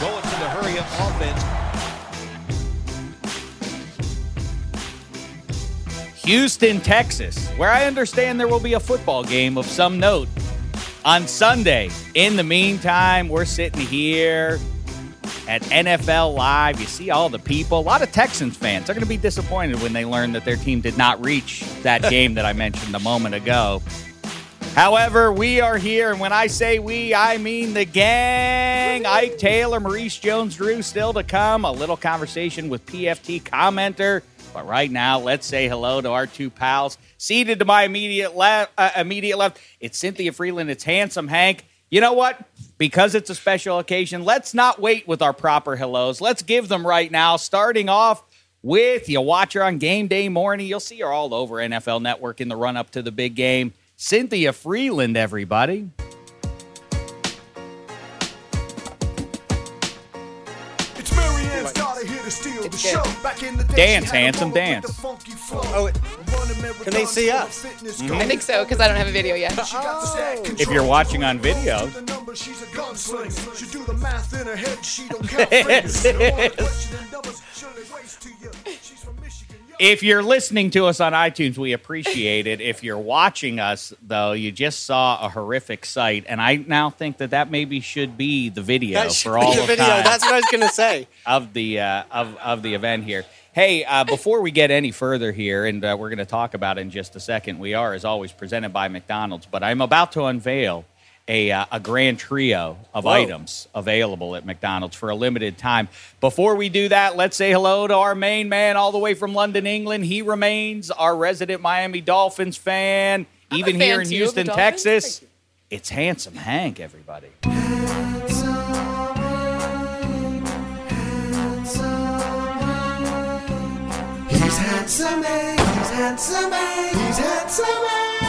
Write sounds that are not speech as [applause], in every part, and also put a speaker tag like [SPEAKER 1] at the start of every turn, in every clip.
[SPEAKER 1] Going to the hurry up offense.
[SPEAKER 2] Houston, Texas, where I understand there will be a football game of some note on Sunday. In the meantime, we're sitting here at NFL Live. You see all the people. A lot of Texans fans. They're going to be disappointed when they learn that their team did not reach that [laughs] game that I mentioned a moment ago. However, we are here, and when I say we, I mean the gang. Ike Taylor, Maurice Jones Drew still to come. A little conversation with PFT commenter. But right now, let's say hello to our two pals. Seated to my immediate left, uh, immediate left, it's Cynthia Frelund. It's handsome Hank. You know what? Because it's a special occasion, let's not wait with our proper hellos. Let's give them right now. Starting off with you watch her on game day morning. You'll see her all over NFL Network in the run up to the big game. Cynthia Frelund, everybody.
[SPEAKER 3] It's Marianne's daughter here to steal the show. Back in the day,
[SPEAKER 2] Dance,
[SPEAKER 3] she had a
[SPEAKER 2] handsome, dance.
[SPEAKER 3] the.
[SPEAKER 4] Oh,
[SPEAKER 3] Run America
[SPEAKER 4] Can they see us?
[SPEAKER 3] Fitness
[SPEAKER 2] Mhm.
[SPEAKER 5] I think so because I don't have a video yet.
[SPEAKER 3] She got the stat
[SPEAKER 2] If
[SPEAKER 3] control.
[SPEAKER 2] you're watching on video. If you're listening to us on iTunes, we appreciate it. If you're watching us, though, you just saw a horrific sight, and I now think that that maybe should be the video for all
[SPEAKER 4] the
[SPEAKER 2] of
[SPEAKER 4] video.
[SPEAKER 2] time
[SPEAKER 4] That's what I was going to say. [laughs]
[SPEAKER 2] of the uh, of of the event here. Hey, uh, before we get any further here, and uh, we're going to talk about it in just a second, we are, as always, presented by McDonald's. But I'm about to unveil a, uh, a grand trio of
[SPEAKER 4] Whoa.
[SPEAKER 2] items available at McDonald's for a limited time. Before we do that, let's say hello to our main man all the way from London, England. He remains our resident Miami Dolphins fan,
[SPEAKER 5] I'm
[SPEAKER 2] even
[SPEAKER 5] fan
[SPEAKER 2] here in
[SPEAKER 5] too of the
[SPEAKER 2] Houston,
[SPEAKER 5] Dolphins.
[SPEAKER 2] Texas.
[SPEAKER 5] Thank
[SPEAKER 2] It's handsome Hank, everybody.
[SPEAKER 3] He's handsome, eh? He's handsome, eh? He's handsome, eh?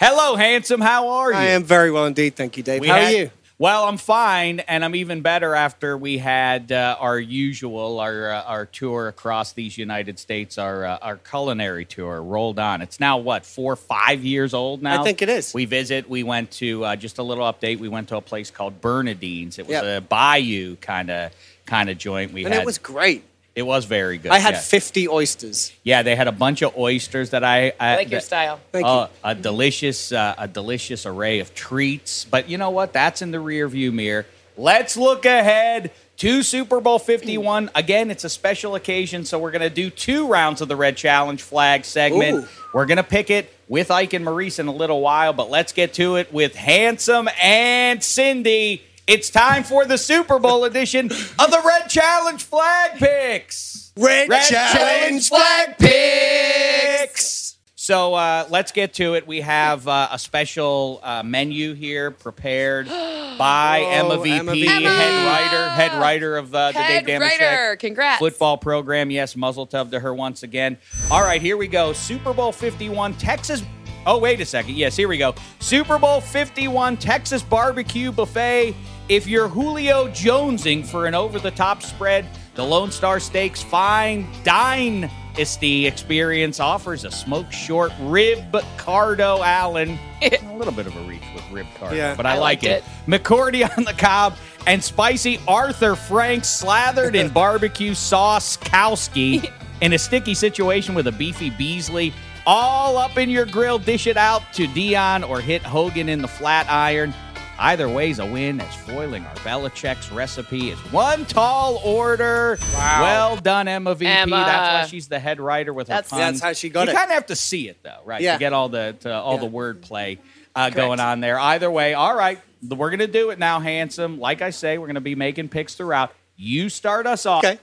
[SPEAKER 2] Hello, handsome. How are you?
[SPEAKER 4] I am very well indeed. Thank you, Dave.
[SPEAKER 2] We
[SPEAKER 4] How
[SPEAKER 2] had-
[SPEAKER 4] are you?
[SPEAKER 2] Well, I'm fine, and I'm even better after we had uh, our usual our uh, our tour across these United States, our uh, our culinary tour rolled on. It's now what four, five years old now.
[SPEAKER 4] I think it is.
[SPEAKER 2] We visit. We went to uh, just a little update. We went to a place called Bernadine's. It was
[SPEAKER 4] Yep.
[SPEAKER 2] a bayou kind of kind of joint. We
[SPEAKER 4] And
[SPEAKER 2] had
[SPEAKER 4] it was great.
[SPEAKER 2] It was very good.
[SPEAKER 4] I had
[SPEAKER 2] yeah.
[SPEAKER 4] 50 oysters.
[SPEAKER 2] yeah, they had a bunch of oysters that I
[SPEAKER 5] I like your
[SPEAKER 2] that-
[SPEAKER 5] style.
[SPEAKER 4] Thank
[SPEAKER 2] Oh, a delicious, uh, a delicious array of treats. But you know what? That's in the rear view mirror. Let's look ahead to Super Bowl 51. Again, it's a special occasion, so we're going to do two rounds of the Red Challenge flag segment.
[SPEAKER 4] Ooh.
[SPEAKER 2] We're going to pick it with Ike and Maurice in a little while, but let's get to it with Handsome and Cindy. It's time for the Super Bowl edition of the Red Challenge flag picks.
[SPEAKER 4] Red,
[SPEAKER 2] Challenge flag picks. So uh, let's get to it. We have uh, a special uh, menu here prepared [gasps] by
[SPEAKER 4] Oh,
[SPEAKER 2] Emma VP,
[SPEAKER 4] Emma
[SPEAKER 2] head writer, head writer of uh, the
[SPEAKER 5] Head
[SPEAKER 2] Dave
[SPEAKER 5] writer.
[SPEAKER 2] Dameshek
[SPEAKER 5] Congrats.
[SPEAKER 2] football program. Yes, muzzle tov to her once again. All right, here we go. Super Bowl 51, Texas Oh, wait a second. Yes, here we go. Super Bowl 51 Texas Barbecue Buffet. If you're Julio Jonesing for an over the top spread, the Lone Star Steaks Fine Dynasty experience offers a smoked short rib Cardo Allen. [laughs] a little bit of a reach with rib Cardo,
[SPEAKER 4] Yeah.
[SPEAKER 2] but I,
[SPEAKER 5] I
[SPEAKER 2] like it.
[SPEAKER 5] it.
[SPEAKER 2] McCourty [laughs] on the cob and spicy Arthur Frank slathered in [laughs] barbecue sauce Kowski in a sticky situation with a beefy Beasley. All up in your grill, dish it out to Dion or hit Hogan in the flat iron. Either way's a win as foiling our Belichick's recipe is one tall order.
[SPEAKER 4] Wow.
[SPEAKER 2] Well done, Emma VP.
[SPEAKER 5] Emma.
[SPEAKER 2] That's why she's the head writer with
[SPEAKER 5] That's-
[SPEAKER 2] her puns.
[SPEAKER 4] That's how she got
[SPEAKER 2] you
[SPEAKER 4] it.
[SPEAKER 2] kind of have to see it though, right?
[SPEAKER 4] Yeah.
[SPEAKER 2] To get all the to, all the
[SPEAKER 4] Yeah.
[SPEAKER 2] wordplay uh, going on there. Either way, all right. We're gonna do it now, handsome. Like I say, we're gonna be making picks throughout. You start us off.
[SPEAKER 4] Okay.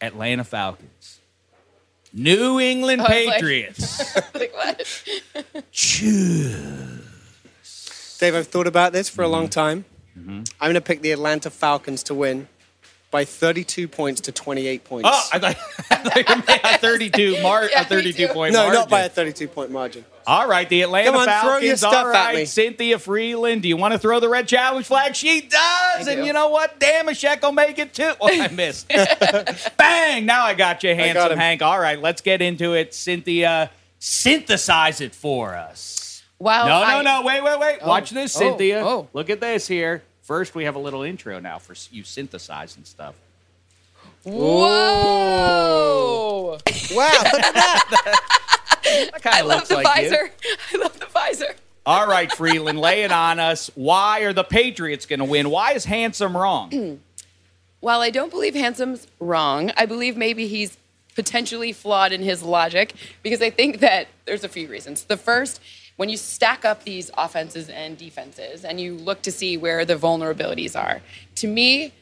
[SPEAKER 2] Atlanta Falcons. New England
[SPEAKER 5] I was like-
[SPEAKER 2] Patriots. [laughs]
[SPEAKER 5] like what?
[SPEAKER 4] Dave, I've thought about this for a
[SPEAKER 2] Mm-hmm.
[SPEAKER 4] long time. I'm going to pick the Atlanta Falcons to win by 32 points to 28 points.
[SPEAKER 2] oh, I thought, [laughs] I thought you a 32 [laughs] mar-
[SPEAKER 5] Yeah,
[SPEAKER 2] a 32
[SPEAKER 5] too.
[SPEAKER 2] point
[SPEAKER 4] no,
[SPEAKER 2] margin.
[SPEAKER 4] not by a 32 point margin.
[SPEAKER 2] All right, the Atlanta
[SPEAKER 4] Come on, throw your stuff
[SPEAKER 2] all
[SPEAKER 4] at me.
[SPEAKER 2] Cynthia Frelund. Do you want to throw the red challenge flag? She does, and you know what? Damn, Ashek will make it too. Oh, I missed. [laughs] Bang! Now I got you, handsome
[SPEAKER 4] him.
[SPEAKER 2] Hank. All right, let's get into it. Cynthia, synthesize it for us.
[SPEAKER 5] Wow.
[SPEAKER 2] no, no,
[SPEAKER 5] I-
[SPEAKER 2] no.Ait, wait, wait. Watch oh, this,
[SPEAKER 5] oh,
[SPEAKER 2] Cynthia.
[SPEAKER 5] oh.
[SPEAKER 2] Look at this here. First, we have a little intro now for s- you synthesizing stuff.
[SPEAKER 5] Whoa!
[SPEAKER 4] Wow, look at that. [laughs]
[SPEAKER 2] That kind
[SPEAKER 5] I
[SPEAKER 2] of
[SPEAKER 5] love
[SPEAKER 2] looks
[SPEAKER 5] the
[SPEAKER 2] like you.
[SPEAKER 5] visor. [laughs] I love the visor.
[SPEAKER 2] All right, Frelund, lay it on us. Why are the Patriots going to win? Why is handsome wrong? [clears throat]
[SPEAKER 5] While I don't believe Handsome's wrong, I believe maybe he's potentially flawed in his logic because I think that there's a few reasons. The first, when you stack up these offenses and defenses and you look to see where the vulnerabilities are, to me,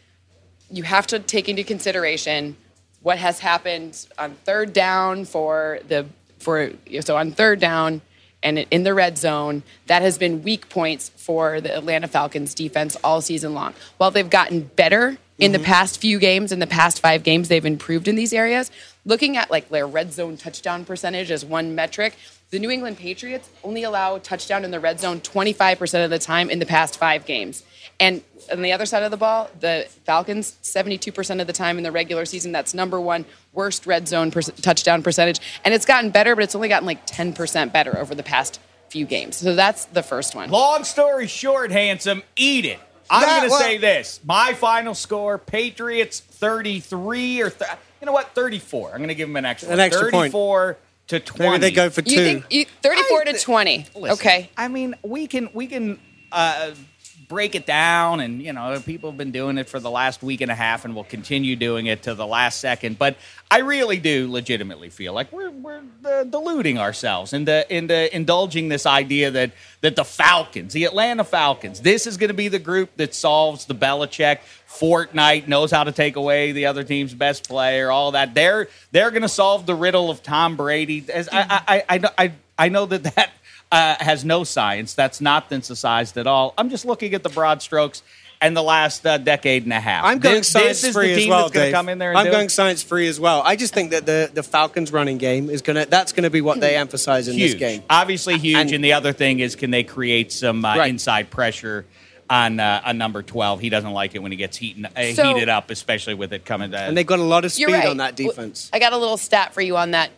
[SPEAKER 5] you have to take into consideration what has happened on third down for the for so on third down and in the red zone that has been weak points for the Atlanta Falcons defense all season long. While they've gotten better in the mm-hmm. past few games, in the past 5 games they've improved in these areas. Looking at like their red zone touchdown percentage as one metric, the New England Patriots only allow touchdown in the red zone 25% of the time in the past 5 games. And on the other side of the ball, the Falcons, 72% of the time in the regular season, that's number one worst red zone per- touchdown percentage. And it's gotten better, but it's only gotten like 10% better over the past few games. So that's the first one.
[SPEAKER 2] Long story short, handsome, eat it. I'm going to
[SPEAKER 4] well-
[SPEAKER 2] say this. My final score Patriots 33 or, th- you know what, 34. I'm going to give them an extra
[SPEAKER 4] An
[SPEAKER 2] one.
[SPEAKER 4] extra point.
[SPEAKER 2] 34 to 20.
[SPEAKER 4] Maybe they go for two.
[SPEAKER 5] You think you, 34
[SPEAKER 2] I
[SPEAKER 5] to 20.
[SPEAKER 2] Listen,
[SPEAKER 5] okay.
[SPEAKER 2] I mean, we can we can uh, break it down, and you know, people have been doing it for the last week and a half, and will continue doing it to the last second. But I really do legitimately feel like we're we're uh, deluding ourselves into into indulging this idea that that the Falcons, the Atlanta Falcons, this is going to be the group that solves the Belichick. Fortnite knows how to take away the other team's best player, all that. They're they're going to solve the riddle of Tom Brady. As I I I, I, I, I know that that uh, has no science. That's not synthesized at all. I'm just looking at the broad strokes and the last uh, decade and a half.
[SPEAKER 4] I'm going
[SPEAKER 2] this,
[SPEAKER 4] science
[SPEAKER 2] this
[SPEAKER 4] free as well,
[SPEAKER 2] that's
[SPEAKER 4] Dave.
[SPEAKER 2] come in there.
[SPEAKER 4] I'm going
[SPEAKER 2] it.
[SPEAKER 4] science free as well. I just think that the, the Falcons running game is gonna that's gonna be what they emphasize in
[SPEAKER 2] huge,
[SPEAKER 4] this game.
[SPEAKER 2] obviously huge. And,
[SPEAKER 4] And-
[SPEAKER 2] the other thing is, can they create some uh,
[SPEAKER 4] Right.
[SPEAKER 2] inside pressure? On, uh, on number 12. He doesn't like it when he gets heated, uh,
[SPEAKER 5] So-
[SPEAKER 2] heated up, especially with it coming to.
[SPEAKER 4] And they've got a lot of speed
[SPEAKER 5] right.
[SPEAKER 4] on that defense.
[SPEAKER 5] I got a little stat for you on that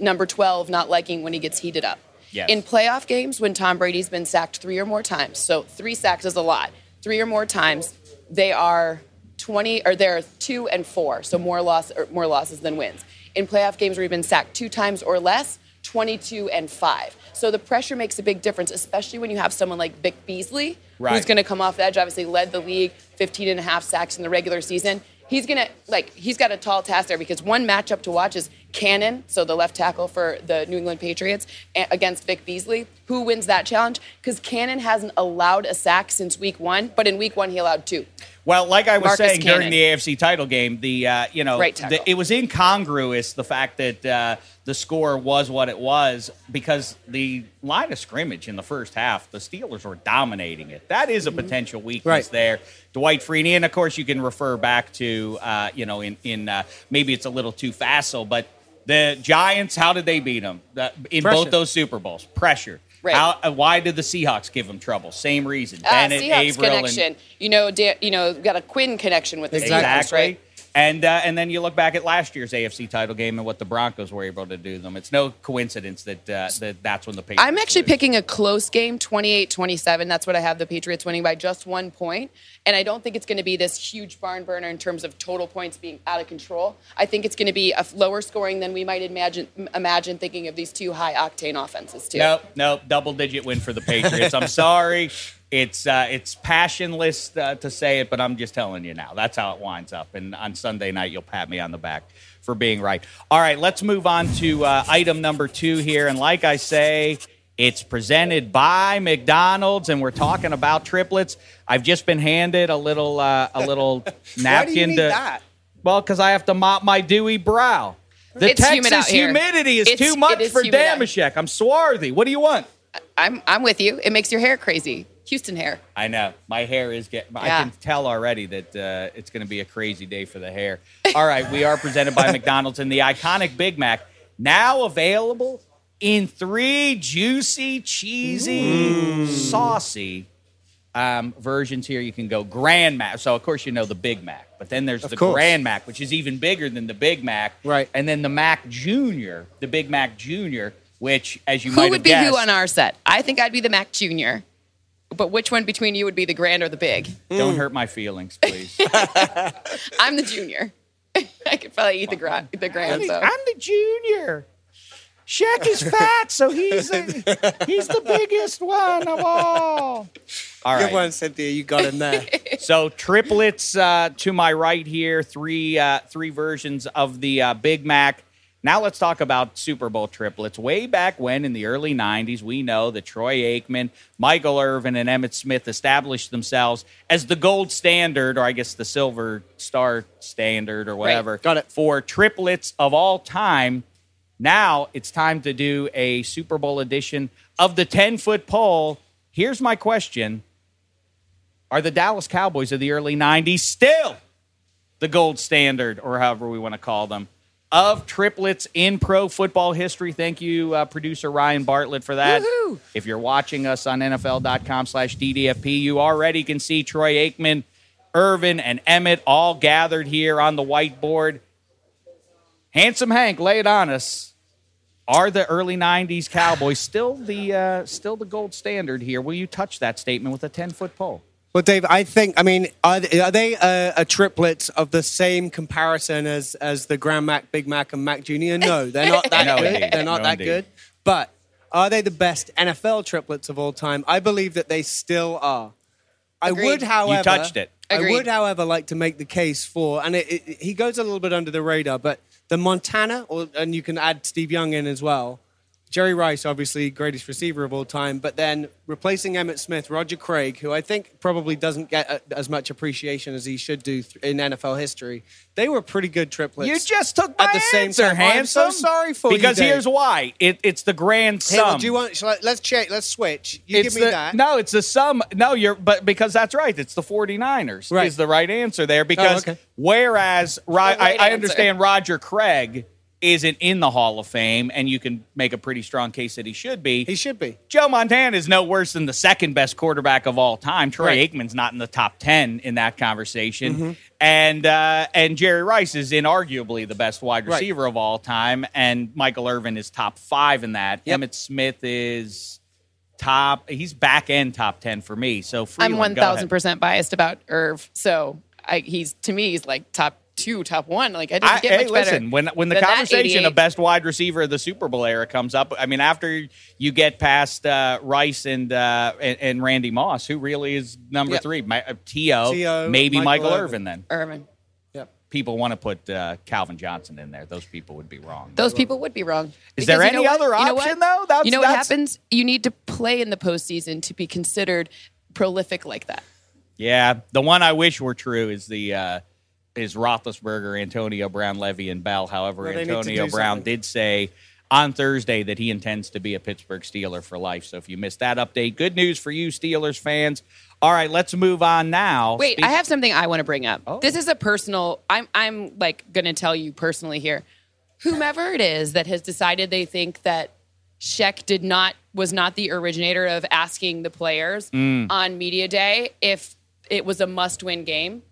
[SPEAKER 5] number 12 not liking when he gets heated up.
[SPEAKER 2] Yes.
[SPEAKER 5] In playoff games, when Tom Brady's been sacked three or more times, so three sacks is a lot, three or more times, they are 20 or they're two and four, so more loss or more losses than wins. In playoff games where you've been sacked two times or less, 22 and five. So the pressure makes a big difference, especially when you have someone like Vic Beasley,
[SPEAKER 2] Right.
[SPEAKER 5] who's going to come off the edge. Obviously, led the league 15 and a half sacks in the regular season. He's gonna like he's got a tall task there because one matchup to watch is Cannon, so the left tackle for the New England Patriots, against Vic Beasley. Who wins that challenge? Because Cannon hasn't allowed a sack since week one, but in week one he allowed two.
[SPEAKER 2] Well, like I was
[SPEAKER 5] Marcus
[SPEAKER 2] saying during the AFC title game, the uh, you know
[SPEAKER 5] Right
[SPEAKER 2] the, it was incongruous the fact that uh, the score was what it was because the line of scrimmage in the first half, the Steelers were dominating it. That is a potential weakness
[SPEAKER 4] Right.
[SPEAKER 2] there. Dwight Freeney, and of course you can refer back to uh, you know in in uh, maybe it's a little too facile, but the Giants, how did they beat them the, in
[SPEAKER 4] Pressure.
[SPEAKER 2] both those Super Bowls? Pressure.
[SPEAKER 5] Right.
[SPEAKER 2] How, uh, why did the Seahawks give them trouble? Same reason.
[SPEAKER 5] Ah,
[SPEAKER 2] Bennett,
[SPEAKER 5] Seahawks
[SPEAKER 2] Avril, and-
[SPEAKER 5] connection. You know, da- you know, got a Quinn connection with the Seahawks,
[SPEAKER 2] Exactly.
[SPEAKER 5] right?
[SPEAKER 2] And uh, and then you look back at last year's AFC title game and what the Broncos were able to do to them. It's no coincidence that uh, that that's when the Patriots.
[SPEAKER 5] I'm actually
[SPEAKER 2] lose.
[SPEAKER 5] picking a close game, 28-27. That's what I have the Patriots winning by just one point. And I don't think it's going to be this huge barn burner in terms of total points being out of control. I think it's going to be a lower scoring than we might imagine imagine thinking of these two high octane offenses too.
[SPEAKER 2] Nope, nope. Double digit win for the Patriots. I'm [laughs] sorry. It's uh, it's passionless uh, to say it, but I'm just telling you now. That's how it winds up. And on Sunday night, you'll pat me on the back for being right. All right, let's move on to uh, item number two here. And like I say, it's presented by McDonald's, and we're talking about triplets. I've just been handed a little uh, a little napkin [laughs]
[SPEAKER 4] Why do you need
[SPEAKER 2] to.
[SPEAKER 4] that?
[SPEAKER 2] Well, because I have to mop my dewy brow. The
[SPEAKER 5] It's humid
[SPEAKER 2] Texas
[SPEAKER 5] out here.
[SPEAKER 2] humidity is
[SPEAKER 5] It's-
[SPEAKER 2] too much
[SPEAKER 5] it is
[SPEAKER 2] for
[SPEAKER 5] humid.
[SPEAKER 2] Dameshek. I'm swarthy. What do you want?
[SPEAKER 5] I'm I'm with you. It makes your hair crazy. Houston hair.
[SPEAKER 2] I know my hair is getting. I can tell already that uh, it's going to be a crazy day for the hair. All right, we are presented by [laughs] McDonald's and the iconic Big Mac now available in three juicy, cheesy, saucy um, versions. Here you can go Grand Mac. So of course you know the Big Mac, but then there's the
[SPEAKER 4] course.
[SPEAKER 2] Grand Mac, which is even bigger than the Big Mac.
[SPEAKER 4] Right.
[SPEAKER 2] And then the Mac Junior, the Big Mac Junior, which as you
[SPEAKER 5] Who
[SPEAKER 2] might
[SPEAKER 5] would be
[SPEAKER 2] guessed,
[SPEAKER 5] who on our set? I think I'd be the Mac Junior. But which one between you would be the grand or the big?
[SPEAKER 2] don't hurt my feelings, please. [laughs]
[SPEAKER 5] I'm the junior. [laughs] I could probably eat the grand. The grand. So.
[SPEAKER 2] I'm the junior. Shaq is fat, so he's the, he's the biggest one of all. All
[SPEAKER 4] Good
[SPEAKER 2] right.
[SPEAKER 4] one, Cynthia. You got in there. [laughs]
[SPEAKER 2] So triplets uh, to my right here, three uh, three versions of the uh, Big Mac. Now let's talk about Super Bowl triplets. Way back when, in the early '90s, we know that Troy Aikman, Michael Irvin, and Emmitt Smith established themselves as the gold standard, or I guess the silver star standard, or whatever,
[SPEAKER 4] Got it.
[SPEAKER 2] for triplets of all time. Now it's time to do a Super Bowl edition of the 10 foot pole. Here's my question Are the Dallas Cowboys of the early 90s still the gold standard, or however we want to call them, of triplets in pro football history? Thank you, uh, producer Ryan Bartlett, for that.
[SPEAKER 5] Woohoo!
[SPEAKER 2] If you're watching us on NFL.com slash DDFP, you already can see Troy Aikman, Irvin, and Emmitt all gathered here on the whiteboard. Handsome Hank, lay it on us. Are the early '90s Cowboys still the uh, still the gold standard here? Will you touch that statement with a ten foot pole?
[SPEAKER 4] Well, Dave, I think. I mean, are they, are they uh, a triplet of the same comparison as as the Grand Mac, Big Mac, and Mac Junior? No, they're not that [laughs]
[SPEAKER 2] No,
[SPEAKER 4] good.
[SPEAKER 2] indeed.
[SPEAKER 4] They're not
[SPEAKER 2] No,
[SPEAKER 4] that
[SPEAKER 2] indeed.
[SPEAKER 4] good. But are they the best NFL triplets of all time? I believe that they still are. I would, however, you
[SPEAKER 2] touched it.
[SPEAKER 4] I would, however, like to make the case for, and it, it, he goes a little bit under the radar, but the Montana, or, and you can add Steve Young in as well. Jerry Rice, obviously greatest receiver of all time, but then replacing Emmitt Smith, Roger Craig, who I think probably doesn't get uh, as much appreciation as he should do th- in NFL history. They were pretty good triplets.
[SPEAKER 2] You just took my
[SPEAKER 4] at the same
[SPEAKER 2] answer,
[SPEAKER 4] time. I'm so sorry for you,
[SPEAKER 2] because here's why: it, it's the grand
[SPEAKER 4] Hey,
[SPEAKER 2] sum.
[SPEAKER 4] well, do you want? I, let's check. Let's switch. You
[SPEAKER 2] it's
[SPEAKER 4] give me
[SPEAKER 2] the,
[SPEAKER 4] that.
[SPEAKER 2] No, it's the sum. No, you're but because that's right. It's the 49ers
[SPEAKER 4] Right. Oh,
[SPEAKER 2] is the right answer there. Because
[SPEAKER 4] okay.
[SPEAKER 2] whereas Ro-
[SPEAKER 5] right
[SPEAKER 2] I, I understand Roger Craig isn't in the Hall of Fame, and you can make a pretty strong case that he should be.
[SPEAKER 4] He should be.
[SPEAKER 2] Joe Montana is no worse than the second best quarterback of all time. Troy
[SPEAKER 4] Right.
[SPEAKER 2] Aikman's not in the top ten in that conversation,
[SPEAKER 4] Mm-hmm.
[SPEAKER 2] and uh, and Jerry Rice is inarguably the best wide
[SPEAKER 4] Right.
[SPEAKER 2] receiver of all time, and Michael Irvin is top five in that.
[SPEAKER 4] Yep.
[SPEAKER 2] Emmitt Smith is top. He's back end top ten for me. So
[SPEAKER 5] I'm
[SPEAKER 2] Frelund,
[SPEAKER 5] one
[SPEAKER 2] go ahead.
[SPEAKER 5] thousand percent biased about Irv. So I, he's to me he's like top two, top one. Like I didn't
[SPEAKER 2] I,
[SPEAKER 5] get
[SPEAKER 2] hey,
[SPEAKER 5] much better.
[SPEAKER 2] listen. When when the conversation
[SPEAKER 5] 88.
[SPEAKER 2] of best wide receiver of the Super Bowl era comes up, I mean, after you get past uh, Rice and, uh, and and Randy Moss, who really is number
[SPEAKER 4] Yep.
[SPEAKER 2] three? My, uh, T.O.,
[SPEAKER 4] T.O.,
[SPEAKER 2] maybe
[SPEAKER 4] Michael
[SPEAKER 2] Michael,
[SPEAKER 4] Irvin.
[SPEAKER 2] Irvin. Then
[SPEAKER 5] Irvin.
[SPEAKER 4] Yep.
[SPEAKER 2] people want to put uh, Calvin Johnson in there. Those people would be wrong.
[SPEAKER 5] Those people would be wrong.
[SPEAKER 2] Is there
[SPEAKER 5] Because you
[SPEAKER 2] any
[SPEAKER 5] know what?
[SPEAKER 2] other
[SPEAKER 5] You know
[SPEAKER 2] option,
[SPEAKER 5] what?
[SPEAKER 2] though? That's-
[SPEAKER 5] you know what
[SPEAKER 2] that's-
[SPEAKER 5] happens? You need to play in the postseason to be considered prolific like that.
[SPEAKER 2] Yeah, the one I wish were true is the uh, is Roethlisberger, Antonio Brown, Levy, and Bell. However,
[SPEAKER 4] Well, they need to
[SPEAKER 2] Antonio Brown
[SPEAKER 4] something.
[SPEAKER 2] did say on Thursday that he intends to be a Pittsburgh Steeler for life. So if you missed that update, good news for you, Steelers fans. All right, let's move on now.
[SPEAKER 5] Wait,
[SPEAKER 2] Speak-
[SPEAKER 5] I have something I want to bring up.
[SPEAKER 2] Oh.
[SPEAKER 5] This is a personal. I'm I'm like going to tell you personally here. Whomever it is that has decided they think that Sheck did not was not the originator of asking the players mm. on media day if it was a must-win game.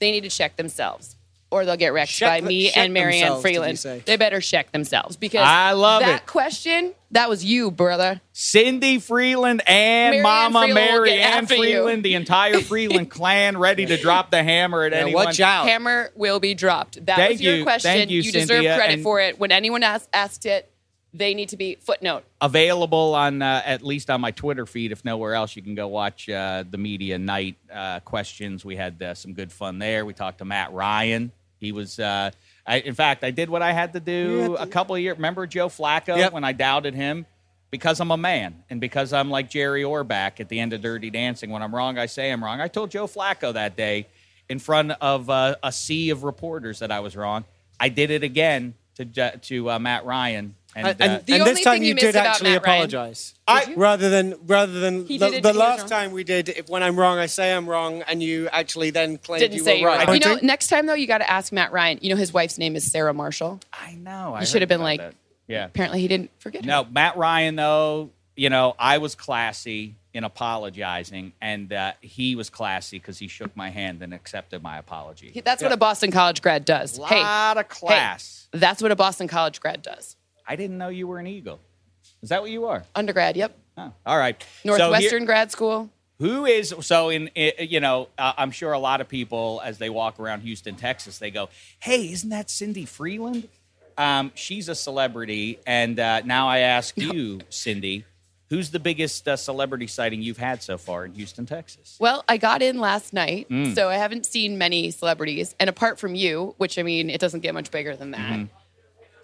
[SPEAKER 5] They need to check themselves, or they'll get wrecked
[SPEAKER 4] Check
[SPEAKER 5] by
[SPEAKER 4] the-
[SPEAKER 5] me and Marianne
[SPEAKER 4] themselves, did you Frelund.
[SPEAKER 5] They better check themselves because
[SPEAKER 2] I love
[SPEAKER 5] that
[SPEAKER 2] it.
[SPEAKER 5] question. That was you, brother.
[SPEAKER 2] Cindy Frelund and
[SPEAKER 5] Marianne
[SPEAKER 2] Mama
[SPEAKER 5] Frelund will
[SPEAKER 2] Mary
[SPEAKER 5] get
[SPEAKER 2] Ann
[SPEAKER 5] after you.
[SPEAKER 2] Frelund, the entire [laughs] Frelund clan, ready to drop the hammer at
[SPEAKER 4] Yeah,
[SPEAKER 2] anyone.
[SPEAKER 4] watch out.
[SPEAKER 5] Hammer will be dropped. That
[SPEAKER 2] Thank
[SPEAKER 5] was your
[SPEAKER 2] you.
[SPEAKER 5] question.
[SPEAKER 2] Thank you,
[SPEAKER 5] deserve
[SPEAKER 2] Cynthia,
[SPEAKER 5] credit
[SPEAKER 2] and-
[SPEAKER 5] for it. When anyone asks, asked it, they need to be footnote.
[SPEAKER 2] Available on uh, at least on my Twitter feed. If nowhere else, you can go watch uh, the media night uh, questions. We had uh, some good fun there. We talked to Matt Ryan. He was. Uh, I, in fact, I did what I had to do a couple of years. Remember Joe Flacco
[SPEAKER 4] Yep.
[SPEAKER 2] when I doubted him because I'm a man and because I'm like Jerry Orbach at the end of Dirty Dancing. When I'm wrong, I say I'm wrong. I told Joe Flacco that day in front of uh, a sea of reporters that I was wrong. I did it again to to uh, Matt Ryan. And,
[SPEAKER 4] And,
[SPEAKER 2] uh,
[SPEAKER 4] and,
[SPEAKER 5] The
[SPEAKER 4] and
[SPEAKER 5] only
[SPEAKER 4] this time
[SPEAKER 5] thing
[SPEAKER 4] you
[SPEAKER 5] you
[SPEAKER 4] did actually
[SPEAKER 5] Matt Ryan-
[SPEAKER 4] apologize.
[SPEAKER 2] I-
[SPEAKER 4] rather than rather than
[SPEAKER 5] He
[SPEAKER 4] the, the last time we did. If when I'm wrong, I say I'm wrong, and you actually then claimed
[SPEAKER 5] Didn't
[SPEAKER 4] you
[SPEAKER 5] say
[SPEAKER 4] were
[SPEAKER 5] you're
[SPEAKER 4] right.
[SPEAKER 5] right. You know, next time though, you got to ask Matt Ryan. You know, his wife's name is Sarah Marshall.
[SPEAKER 2] I know. I
[SPEAKER 5] You should have been like-
[SPEAKER 2] that. yeah.
[SPEAKER 5] Apparently, he didn't forget.
[SPEAKER 2] No,
[SPEAKER 5] her.
[SPEAKER 2] Matt Ryan though. You know, I was classy in apologizing, and uh, he was classy because he shook my hand and accepted my apology.
[SPEAKER 5] He- that's what a Boston College grad does.
[SPEAKER 2] A lot
[SPEAKER 5] hey,
[SPEAKER 2] of class.
[SPEAKER 5] hey, that's what a Boston College grad does.
[SPEAKER 2] I didn't know you were an Eagle. Is that what you are?
[SPEAKER 5] Undergrad, yep.
[SPEAKER 2] Oh, all right. So
[SPEAKER 5] Northwestern
[SPEAKER 2] here-
[SPEAKER 5] grad school.
[SPEAKER 2] who is so in i- you know uh, i'm sure a lot of people as they walk around houston texas they go hey isn't that cindy frelund um, she's a celebrity and uh, now i ask [laughs] you cindy who's the biggest uh, celebrity sighting you've had so far in houston texas
[SPEAKER 5] Well, I got in last night,
[SPEAKER 2] Mm.
[SPEAKER 5] so I haven't seen many celebrities. And apart from you, which I mean, it doesn't get much bigger than that.
[SPEAKER 2] Mm-hmm.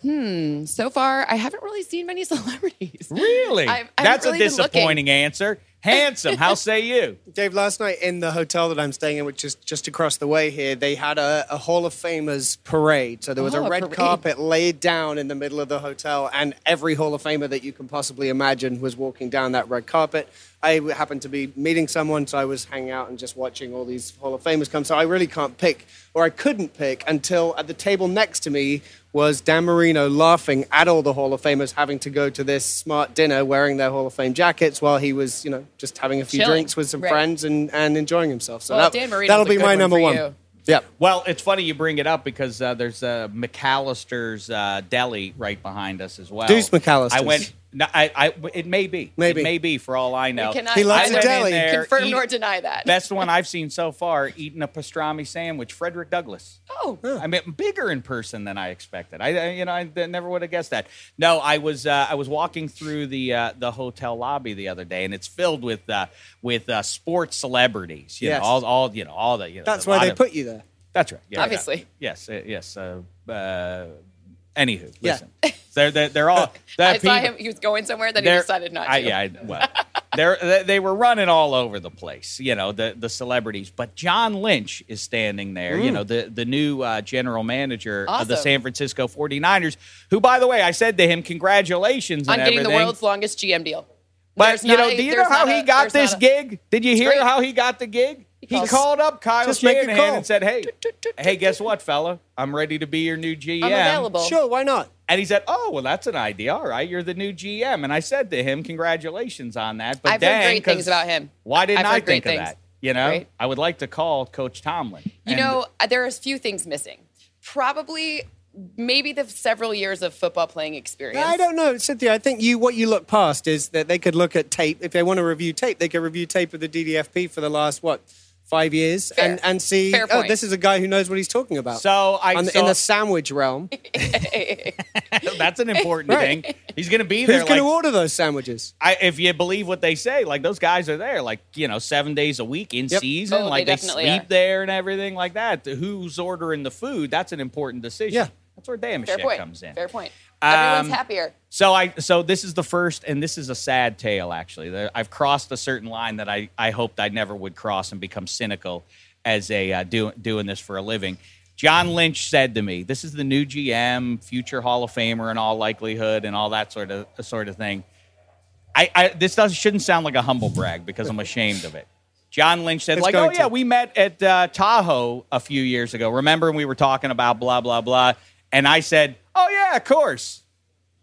[SPEAKER 5] Hmm. So far, I haven't really seen many [laughs] celebrities.
[SPEAKER 2] really
[SPEAKER 5] I've- I
[SPEAKER 2] that's
[SPEAKER 5] haven't
[SPEAKER 2] a
[SPEAKER 5] really been
[SPEAKER 2] disappointing answer handsome how say you [laughs]
[SPEAKER 4] Dave, last night in the hotel that I'm staying in, which is just across the way here, they had a, a Hall of Famers parade. So there was
[SPEAKER 5] Oh,
[SPEAKER 4] a
[SPEAKER 5] a
[SPEAKER 4] red
[SPEAKER 5] parade.
[SPEAKER 4] carpet laid down in the middle of the hotel, and every Hall of Famer that you can possibly imagine was walking down that red carpet. I happened to be meeting someone, so I was hanging out and just watching all these Hall of Famers come. So I really can't pick, or I couldn't pick, until at the table next to me was Dan Marino laughing at all the Hall of Famers having to go to this smart dinner wearing their Hall of Fame jackets while he was, you know, just having a few
[SPEAKER 5] Chilling.
[SPEAKER 4] drinks with some
[SPEAKER 5] Right.
[SPEAKER 4] friends and, and enjoying himself. So
[SPEAKER 5] Well,
[SPEAKER 4] that,
[SPEAKER 5] Dan Marino's
[SPEAKER 4] that'll be my
[SPEAKER 5] one
[SPEAKER 4] number one.
[SPEAKER 5] you.
[SPEAKER 4] Yep.
[SPEAKER 2] Well, it's funny you bring it up because uh, there's uh, McAllister's uh, Deli right behind us as well.
[SPEAKER 4] Deuce McAllister's.
[SPEAKER 2] I went. No, I, I, it may be.
[SPEAKER 4] Maybe.
[SPEAKER 2] It may be for all I know.
[SPEAKER 5] We cannot
[SPEAKER 4] He loves
[SPEAKER 2] I
[SPEAKER 4] a
[SPEAKER 2] went
[SPEAKER 4] deli.
[SPEAKER 2] in there,
[SPEAKER 5] confirm
[SPEAKER 2] eat-
[SPEAKER 5] nor deny that.
[SPEAKER 2] Best one I've seen so far, eating a pastrami sandwich. Frederick Douglass.
[SPEAKER 5] oh,
[SPEAKER 2] I mean, bigger in person than I expected. I, I- you know, I never would have guessed that. No, I was, uh, I was walking through the uh, the hotel lobby the other day, and it's filled with uh, with uh, sports celebrities. You
[SPEAKER 4] Yes.
[SPEAKER 2] know, all, all, you know, all the. You know,
[SPEAKER 4] That's why they
[SPEAKER 2] of-
[SPEAKER 4] put you there.
[SPEAKER 2] That's right. Yeah,
[SPEAKER 5] Obviously.
[SPEAKER 2] yeah. Yes. uh, yes. Uh, uh, anywho,
[SPEAKER 4] Yeah. [laughs]
[SPEAKER 2] listen. They're, they're, they're all. [laughs] they're
[SPEAKER 5] I saw him. He was going somewhere that he decided not to.
[SPEAKER 2] I, yeah, I, well, [laughs] they're, they, they were running all over the place, you know, the, the celebrities. But John Lynch is standing there, you know, the, the new uh, general manager of the San Francisco 49ers, who, by the way, I said to him, congratulations
[SPEAKER 5] on
[SPEAKER 2] and
[SPEAKER 5] getting the world's longest GM deal.
[SPEAKER 2] But
[SPEAKER 5] There's
[SPEAKER 2] you know,
[SPEAKER 5] not a-
[SPEAKER 2] do you know how
[SPEAKER 5] not
[SPEAKER 2] he
[SPEAKER 5] a-
[SPEAKER 2] got this
[SPEAKER 5] a-
[SPEAKER 2] gig? Did you hear
[SPEAKER 5] great.
[SPEAKER 2] how he got the gig? He,
[SPEAKER 5] calls-
[SPEAKER 2] called up Kyle
[SPEAKER 4] Just make a
[SPEAKER 2] Shanahan
[SPEAKER 4] call.
[SPEAKER 2] and said, "Hey, [laughs] hey, guess what, fella? I'm ready to be your new GM."
[SPEAKER 5] I'm available.
[SPEAKER 4] Sure, why not?
[SPEAKER 2] And he said, "Oh, well, that's an idea. All right, you're the new GM." And I said to him, "Congratulations on that." But
[SPEAKER 5] I've heard
[SPEAKER 2] dang,
[SPEAKER 5] great things
[SPEAKER 2] 'cause
[SPEAKER 5] about him.
[SPEAKER 2] Why didn't
[SPEAKER 5] I've
[SPEAKER 2] I think of
[SPEAKER 5] things.
[SPEAKER 2] that? You know,
[SPEAKER 5] Right.
[SPEAKER 2] I would like to call Coach Tomlin.
[SPEAKER 5] You
[SPEAKER 2] And,
[SPEAKER 5] know, uh, there are a few things missing. Probably, maybe the several years of football playing experience.
[SPEAKER 4] I don't know, Cynthia. I think you what you look past is that they could look at tape. If they want to review tape, they could review tape of the DDFP for the last what five years
[SPEAKER 5] Fair.
[SPEAKER 4] and and see.
[SPEAKER 5] Fair
[SPEAKER 4] Oh,
[SPEAKER 5] point.
[SPEAKER 4] this is a guy who knows what he's talking about.
[SPEAKER 2] So I
[SPEAKER 4] On the-
[SPEAKER 2] saw,
[SPEAKER 4] in the sandwich realm, [laughs] [laughs]
[SPEAKER 2] that's an important
[SPEAKER 4] Right.
[SPEAKER 2] thing. He's going to be there.
[SPEAKER 4] who's going
[SPEAKER 2] like,
[SPEAKER 4] to order those sandwiches?
[SPEAKER 2] I, if you believe what they say, like those guys are there, like you know, seven days a week in
[SPEAKER 4] Yep.
[SPEAKER 2] season,
[SPEAKER 5] Oh, they
[SPEAKER 2] like they,
[SPEAKER 5] definitely
[SPEAKER 2] sleep
[SPEAKER 5] are.
[SPEAKER 2] there and everything like that. Who's ordering the food? That's an important decision.
[SPEAKER 4] Yeah.
[SPEAKER 2] that's where damn
[SPEAKER 5] Fair point.
[SPEAKER 2] comes in.
[SPEAKER 5] Fair point.
[SPEAKER 2] Um,
[SPEAKER 5] Everyone's happier.
[SPEAKER 2] So I so this is the first, and this is a sad tale actually. There- I've crossed a certain line that I I hoped I never would cross and become cynical as a uh, do, doing this for a living. John Lynch said to me, "This is the new GM, future Hall of Famer in all likelihood, and all that sort of sort of thing." I, I this does shouldn't sound like a humble brag because I'm ashamed of it. John Lynch said,
[SPEAKER 4] It's
[SPEAKER 2] like, oh
[SPEAKER 4] going
[SPEAKER 2] yeah,
[SPEAKER 4] to.
[SPEAKER 2] we met at uh, Tahoe a few years ago. Remember when we were talking about blah blah blah, and I said, oh yeah, of course.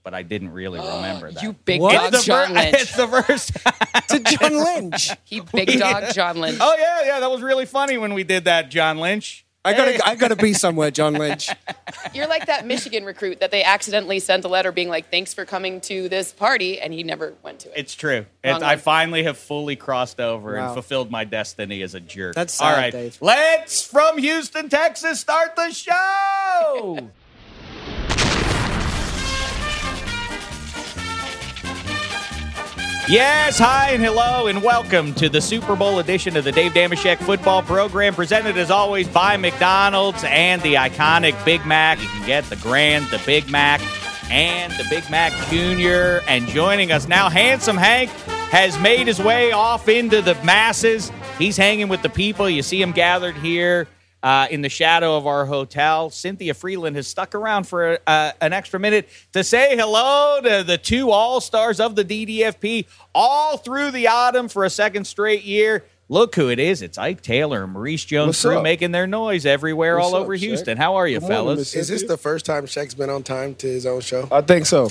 [SPEAKER 2] but I didn't really [gasps] remember that.
[SPEAKER 5] You big
[SPEAKER 4] What?
[SPEAKER 5] dog
[SPEAKER 2] it's, the
[SPEAKER 5] John
[SPEAKER 2] fir- [laughs]
[SPEAKER 5] Lynch.
[SPEAKER 2] it's the first time. [laughs]
[SPEAKER 4] To John Lynch. [laughs]
[SPEAKER 5] He big dog John Lynch.
[SPEAKER 2] Oh yeah, yeah, that was really funny when we did that, John Lynch.
[SPEAKER 4] I gotta, I gotta be somewhere, John Lynch.
[SPEAKER 5] You're like that Michigan recruit that they accidentally sent a letter being like, "Thanks for coming to this party," and he never went to it.
[SPEAKER 2] It's true.
[SPEAKER 5] Wrong
[SPEAKER 2] It's, I
[SPEAKER 5] one.
[SPEAKER 2] finally have fully crossed over and fulfilled my destiny as a jerk.
[SPEAKER 4] That's
[SPEAKER 2] all
[SPEAKER 4] sad,
[SPEAKER 2] right.
[SPEAKER 4] Dave.
[SPEAKER 2] Let's from Houston, Texas, start the show. Yes, hi and hello, and welcome to the Super Bowl edition of the Dave Dameshek football program, presented as always by McDonald's and the iconic Big Mac. You can get the Grand, the Big Mac, and the Big Mac Jr. And joining us now, Handsome Hank has made his way off into the masses. He's hanging with the people. You see him gathered here uh, in the shadow of our hotel. Cynthia Frelund has stuck around for uh, an extra minute to say hello to the two all stars of the DDFP all through the autumn for a second straight year. Look who it is. It's Ike Taylor and Maurice Jones
[SPEAKER 6] What's
[SPEAKER 2] Crew making their noise everywhere
[SPEAKER 6] What's
[SPEAKER 2] all
[SPEAKER 6] up,
[SPEAKER 2] over
[SPEAKER 6] Shaq?
[SPEAKER 2] Houston. How are you,
[SPEAKER 6] Good
[SPEAKER 2] fellas?
[SPEAKER 6] Miss
[SPEAKER 7] Is this the first time Shaq's been on time to his own show?
[SPEAKER 6] I think so.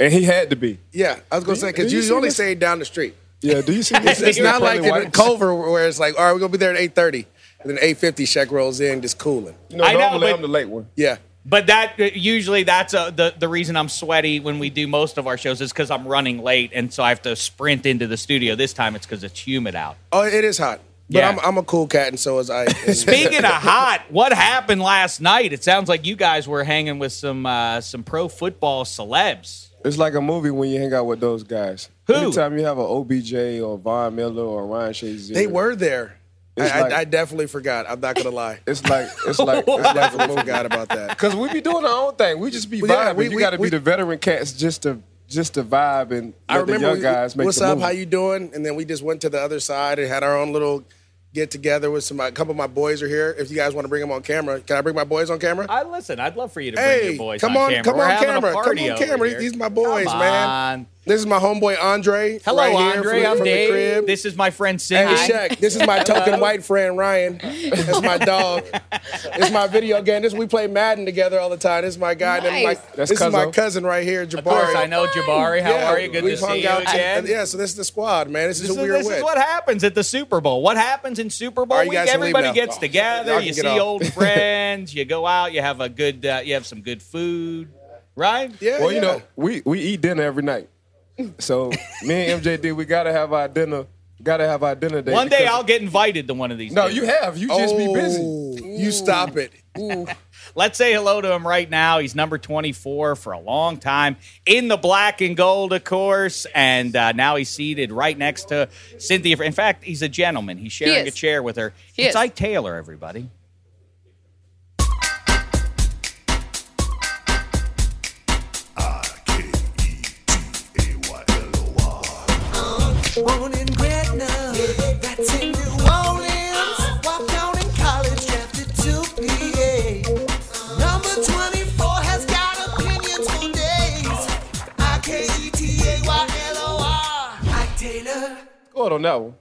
[SPEAKER 6] And he had to be.
[SPEAKER 7] Yeah, I was gonna say because
[SPEAKER 6] you
[SPEAKER 7] you only
[SPEAKER 6] this?
[SPEAKER 7] say down the street.
[SPEAKER 6] Yeah, do you see
[SPEAKER 7] It's, [laughs]
[SPEAKER 6] this?
[SPEAKER 7] it's not like in
[SPEAKER 6] White?
[SPEAKER 7] Culver where it's like, all right, we're gonna be there at eight thirty, and then eight fifty, Shaq rolls in, just cooling.
[SPEAKER 6] You know,
[SPEAKER 2] I know,
[SPEAKER 6] normally
[SPEAKER 2] but-
[SPEAKER 6] I'm the late one.
[SPEAKER 7] Yeah,
[SPEAKER 2] But that uh, usually that's uh, the the reason I'm sweaty when we do most of our shows is because I'm running late, and so I have to sprint into the studio. This time it's because it's humid out.
[SPEAKER 7] oh, it is hot, but
[SPEAKER 2] Yeah.
[SPEAKER 7] I'm, I'm a cool cat, and so is I. [laughs] And-
[SPEAKER 2] Speaking of [laughs] hot, what happened last night? It sounds like you guys were hanging with some uh, some pro football celebs.
[SPEAKER 6] It's like a movie when you hang out with those guys.
[SPEAKER 2] Who?
[SPEAKER 6] Anytime you have an OBJ or Von Miller or Ryan Shazier.
[SPEAKER 7] they were there. I,
[SPEAKER 6] It's
[SPEAKER 7] I-
[SPEAKER 6] like-
[SPEAKER 7] I definitely forgot. I'm not gonna lie. [laughs]
[SPEAKER 6] It's like it's [laughs] like it's like a
[SPEAKER 7] definitely
[SPEAKER 6] movie.
[SPEAKER 7] forgot about that.
[SPEAKER 6] Because we be doing our own thing. We just be
[SPEAKER 7] Well, yeah,
[SPEAKER 6] vibing.
[SPEAKER 7] we-
[SPEAKER 6] you
[SPEAKER 7] we-
[SPEAKER 6] got to
[SPEAKER 7] we-
[SPEAKER 6] be the veteran cats just to just to vibe and
[SPEAKER 7] I
[SPEAKER 6] let the
[SPEAKER 7] remember
[SPEAKER 6] young
[SPEAKER 7] we-
[SPEAKER 6] guys make
[SPEAKER 7] what's
[SPEAKER 6] the
[SPEAKER 7] up,
[SPEAKER 6] movie.
[SPEAKER 7] how you doing, and then we just went to the other side and had our own little get together with some. A couple of my boys are here. If you guys want to bring them on camera, can I bring my boys on camera?
[SPEAKER 2] I listen. I'd love for you to bring
[SPEAKER 7] Hey,
[SPEAKER 2] your boys
[SPEAKER 7] come
[SPEAKER 2] on,
[SPEAKER 7] on,
[SPEAKER 2] camera.
[SPEAKER 7] come
[SPEAKER 2] We're
[SPEAKER 7] on camera,
[SPEAKER 2] a
[SPEAKER 7] come on camera. These my boys,
[SPEAKER 2] Come
[SPEAKER 7] man.
[SPEAKER 2] on.
[SPEAKER 7] This is my homeboy Andre.
[SPEAKER 2] Hello,
[SPEAKER 7] right here
[SPEAKER 2] Andre.
[SPEAKER 7] from,
[SPEAKER 2] I'm
[SPEAKER 7] from
[SPEAKER 2] Dave.
[SPEAKER 7] the crib.
[SPEAKER 2] This is my friend Sid.
[SPEAKER 7] Hey,
[SPEAKER 2] Cindy.
[SPEAKER 7] Shaq, this is my token white friend Ryan. That's my dog. This is my video game. This we play Madden together all the time. This is my guy. This is my-
[SPEAKER 5] Nice.
[SPEAKER 6] That's
[SPEAKER 7] this is my cousin right here, Jabari.
[SPEAKER 2] Of course, I know Jabari. How
[SPEAKER 7] Yeah,
[SPEAKER 2] are you? Good to
[SPEAKER 7] we've
[SPEAKER 2] see
[SPEAKER 7] hung
[SPEAKER 2] you
[SPEAKER 7] out
[SPEAKER 2] again.
[SPEAKER 7] Yeah, so this is the squad, man. This,
[SPEAKER 2] This
[SPEAKER 7] is
[SPEAKER 2] is,
[SPEAKER 7] who we're
[SPEAKER 2] this
[SPEAKER 7] with.
[SPEAKER 2] is what happens at the Super Bowl. What happens in Super Bowl
[SPEAKER 7] All right, you
[SPEAKER 2] week?
[SPEAKER 7] guys can leave
[SPEAKER 2] Everybody gets
[SPEAKER 7] Oh,
[SPEAKER 2] together.
[SPEAKER 7] y'all
[SPEAKER 2] see
[SPEAKER 7] off.
[SPEAKER 2] old [laughs] friends. You go out. You have a good. Uh, you have some good food, right?
[SPEAKER 7] yeah,
[SPEAKER 6] well, you know, we we eat dinner every night. So me and MJD, we gotta have our dinner. Gotta have our dinner day.
[SPEAKER 2] One day
[SPEAKER 6] because-
[SPEAKER 2] I'll get invited to one of these.
[SPEAKER 6] No,
[SPEAKER 2] dinners.
[SPEAKER 6] you have. You just be busy.
[SPEAKER 7] Oh, You stop it. [laughs]
[SPEAKER 2] Let's say hello to him right now. He's number 24 for a long time in the black and gold, of course. And uh, now he's seated right next to Cynthia. In fact, he's a gentleman. He's sharing
[SPEAKER 5] is.
[SPEAKER 2] a chair with her.
[SPEAKER 5] He
[SPEAKER 2] it's
[SPEAKER 5] is.
[SPEAKER 2] Ike Taylor, everybody.
[SPEAKER 3] Taylor.
[SPEAKER 6] Go on that one.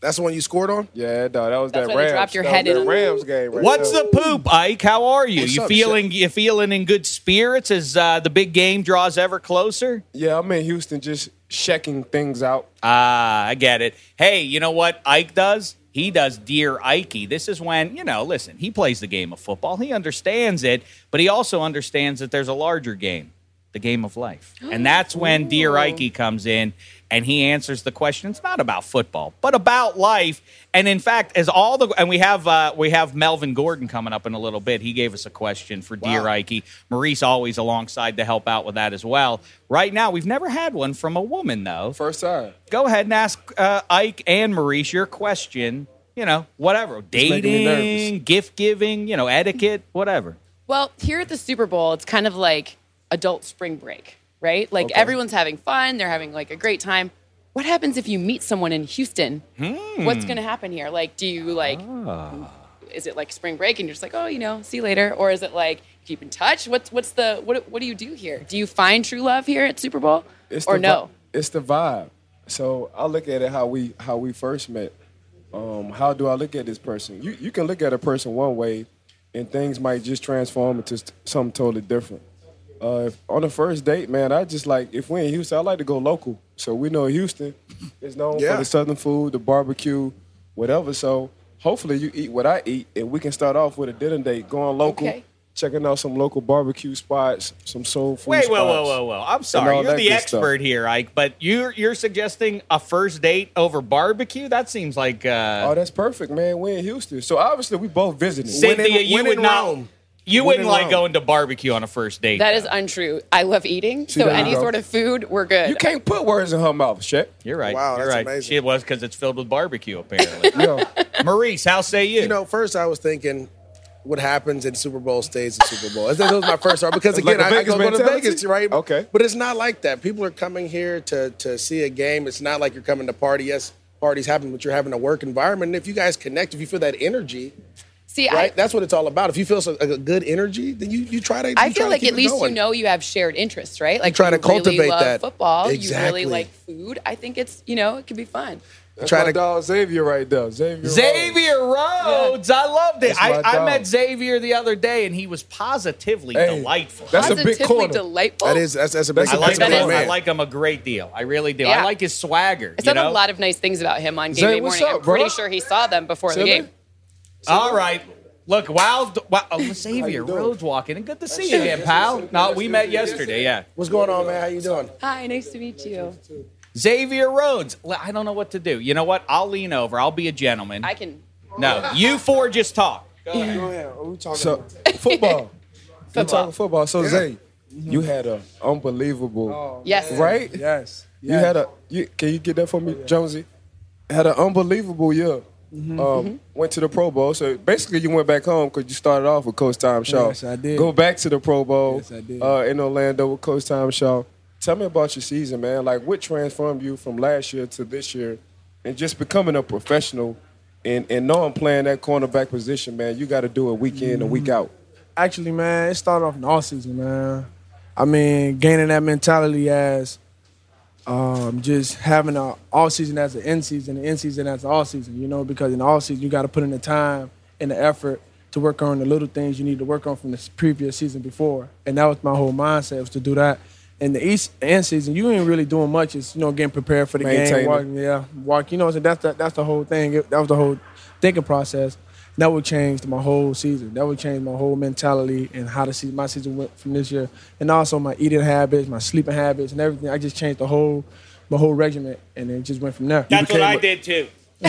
[SPEAKER 7] That's the one you scored on?
[SPEAKER 6] Yeah, dog. That was
[SPEAKER 5] That's
[SPEAKER 6] that
[SPEAKER 5] where they
[SPEAKER 6] Rams.
[SPEAKER 5] dropped your
[SPEAKER 6] that
[SPEAKER 5] head
[SPEAKER 6] that
[SPEAKER 5] in.
[SPEAKER 6] Rams game. Right
[SPEAKER 2] What's
[SPEAKER 6] there.
[SPEAKER 2] the poop, Ike? How are you?
[SPEAKER 7] What's
[SPEAKER 2] you
[SPEAKER 7] up,
[SPEAKER 2] feeling you feeling in good spirits as uh, the big game draws ever closer?
[SPEAKER 6] Yeah, I'm in Houston, just checking things out.
[SPEAKER 2] Ah, I get it. Hey, you know what Ike does? He does Dear Ikey. This is when, you know, listen, he plays the game of football. He understands it, but he also understands that there's a larger game, the game of life. And that's when Dear Ikey comes in and he answers the question. It's not about football, but about life. And in fact, as all the and we have uh, we have Melvin Gordon coming up in a little bit. He gave us a question for Dear Ikey. Maurice always alongside to help out with that as well. Right now, we've never had one from a woman though
[SPEAKER 6] First time.
[SPEAKER 2] go ahead and ask uh, Ike and Maurice your question. You know, whatever. Dating, gift giving, you know, etiquette, whatever.
[SPEAKER 5] Well, here at the Super Bowl, it's kind of like adult spring break, right? Like everyone's having fun, they're having like a great time. What happens if you meet someone in Houston?
[SPEAKER 2] Hmm.
[SPEAKER 5] What's going to happen here? Like, do you like,
[SPEAKER 2] Ah.
[SPEAKER 5] is it like spring break and you're just like, oh, you know, see you later? Or is it like keep in touch? What's what's the what what do you do here? Do you find true love here at Super Bowl,
[SPEAKER 6] It's
[SPEAKER 5] or
[SPEAKER 6] the
[SPEAKER 5] no?
[SPEAKER 6] vi- it's the vibe. So I look at it how we how we first met. Um, how do I look at this person? You you can look at a person one way, and things might just transform into something totally different. Uh, if, on the first date, man, I just like if we in Houston, I like to go local. So we know Houston is known
[SPEAKER 7] Yeah.
[SPEAKER 6] for the southern food, the barbecue, whatever. So hopefully you eat what I eat, and we can start off with a dinner date, going local,
[SPEAKER 5] Okay.
[SPEAKER 6] checking out some local barbecue spots, some soul food
[SPEAKER 2] Wait,
[SPEAKER 6] spots.
[SPEAKER 2] whoa, whoa, whoa, whoa! I'm sorry, you're the
[SPEAKER 6] good stuff.
[SPEAKER 2] expert here, Ike. But you're you're suggesting a first date over barbecue? That seems like uh,
[SPEAKER 6] Oh, that's perfect, man. We're in Houston, so obviously we both visiting.
[SPEAKER 2] Cynthia.
[SPEAKER 7] in-
[SPEAKER 2] you
[SPEAKER 7] when
[SPEAKER 2] would
[SPEAKER 7] in
[SPEAKER 2] not.
[SPEAKER 7] Rome.
[SPEAKER 2] You wouldn't like
[SPEAKER 7] Rome.
[SPEAKER 2] going to barbecue on a first date.
[SPEAKER 5] That
[SPEAKER 2] though.
[SPEAKER 5] is untrue. I love eating,
[SPEAKER 6] See,
[SPEAKER 5] so
[SPEAKER 6] there
[SPEAKER 5] any
[SPEAKER 6] go.
[SPEAKER 5] sort of food, we're good.
[SPEAKER 6] You can't put words in her mouth, shit.
[SPEAKER 2] You're right.
[SPEAKER 7] Wow,
[SPEAKER 2] you're
[SPEAKER 7] that's
[SPEAKER 2] right.
[SPEAKER 7] amazing.
[SPEAKER 2] She was because it's filled with barbecue, apparently. [laughs]
[SPEAKER 6] Yo,
[SPEAKER 2] Maurice, how say you?
[SPEAKER 7] You know, first I was thinking, what happens in Super Bowl stays in Super Bowl. That was my first thought because
[SPEAKER 6] Like
[SPEAKER 7] again,
[SPEAKER 6] a
[SPEAKER 7] I, I
[SPEAKER 6] Vegas
[SPEAKER 7] go, go to
[SPEAKER 6] mentality?
[SPEAKER 7] Vegas, right?
[SPEAKER 6] Okay.
[SPEAKER 7] but it's not like that. People are coming here to to see a game. It's not like you're coming to party. Yes, parties happen, but you're having a work environment. And if you guys connect, if you feel that energy,
[SPEAKER 5] See,
[SPEAKER 7] right,
[SPEAKER 5] I,
[SPEAKER 7] that's what it's all about. If you feel so, a good energy, then you you try to. You
[SPEAKER 5] I
[SPEAKER 7] try
[SPEAKER 5] feel
[SPEAKER 7] to
[SPEAKER 5] like
[SPEAKER 7] keep
[SPEAKER 5] at
[SPEAKER 7] it
[SPEAKER 5] least you know you have shared interests, right? Like
[SPEAKER 7] try to
[SPEAKER 5] you really love
[SPEAKER 7] that.
[SPEAKER 5] football. You really like food. I think it's you know it could be fun.
[SPEAKER 6] that's
[SPEAKER 7] Try
[SPEAKER 6] my
[SPEAKER 7] to-
[SPEAKER 6] dog Xavier right there. Xavier.
[SPEAKER 2] Xavier Rhodes, I loved it. I, I met Xavier the other day, and he was positively
[SPEAKER 6] Hey,
[SPEAKER 2] delightful.
[SPEAKER 6] That's a big corner.
[SPEAKER 5] delightful.
[SPEAKER 7] That is that's that's a big.
[SPEAKER 6] That's a
[SPEAKER 2] I like
[SPEAKER 7] that's a big
[SPEAKER 5] That
[SPEAKER 2] I like him a great deal. I really do.
[SPEAKER 5] Yeah.
[SPEAKER 2] I like his swagger.
[SPEAKER 5] I
[SPEAKER 2] you
[SPEAKER 5] said
[SPEAKER 2] know?
[SPEAKER 5] a lot of nice things about him on game
[SPEAKER 6] Zay,
[SPEAKER 5] day morning.
[SPEAKER 6] up,
[SPEAKER 5] I'm pretty
[SPEAKER 6] bro?
[SPEAKER 5] sure he saw them before the
[SPEAKER 6] Zay,
[SPEAKER 5] game.
[SPEAKER 2] All right. Look, wow, wow oh, Xavier? Rhodes walking, and good to see you again, pal. No, we met yesterday. Yeah,
[SPEAKER 7] What's going on, man? How you doing?
[SPEAKER 5] Hi, nice to meet you.
[SPEAKER 2] Xavier Rhodes. L- I don't know what to do. You know what? I'll lean over. I'll be a gentleman.
[SPEAKER 5] I can.
[SPEAKER 2] no, you four just talk. Go ahead.
[SPEAKER 6] We talking So [laughs] football. [laughs] We talking football. So Zay, you had an unbelievable, oh,
[SPEAKER 5] Yes.
[SPEAKER 6] right?
[SPEAKER 8] Yes.
[SPEAKER 6] You had a. You, can you get that for me, oh, Jonesy? Had an unbelievable year.
[SPEAKER 8] Mm-hmm.
[SPEAKER 6] Um, went to the Pro Bowl. So basically, you went back home because you started off with Coach Tom Shaw.
[SPEAKER 8] Yes, I did.
[SPEAKER 6] Go back to the Pro Bowl.
[SPEAKER 8] Yes, I did.
[SPEAKER 6] Uh, in Orlando with Coach Tom Shaw. Tell me about your season, man. Like, what transformed you from last year to this year, and just becoming a professional, and and knowing playing that cornerback position, man. You got to do it week in and week out.
[SPEAKER 8] Actually, man, it started off in the off season, man. I mean, gaining that mentality as um, just having a off season as an end season, and end season as an off season. You know, because in the off season you got to put in the time and the effort to work on the little things you need to work on from the previous season before, and that was my whole mindset was to do that. In the east end season, you ain't really doing much. It's you know getting prepared for the
[SPEAKER 6] Maintaining.
[SPEAKER 8] game, walking, yeah, walk. You know, so that's the, that's the whole thing. It- that was the whole thinking process. That would change my whole season. That would change my whole mentality and how the season, my season went from this year, and also my eating habits, my sleeping habits, and everything. I just changed the whole my whole regimen, and it just went from there.
[SPEAKER 2] That's what I did too. [laughs]
[SPEAKER 7] I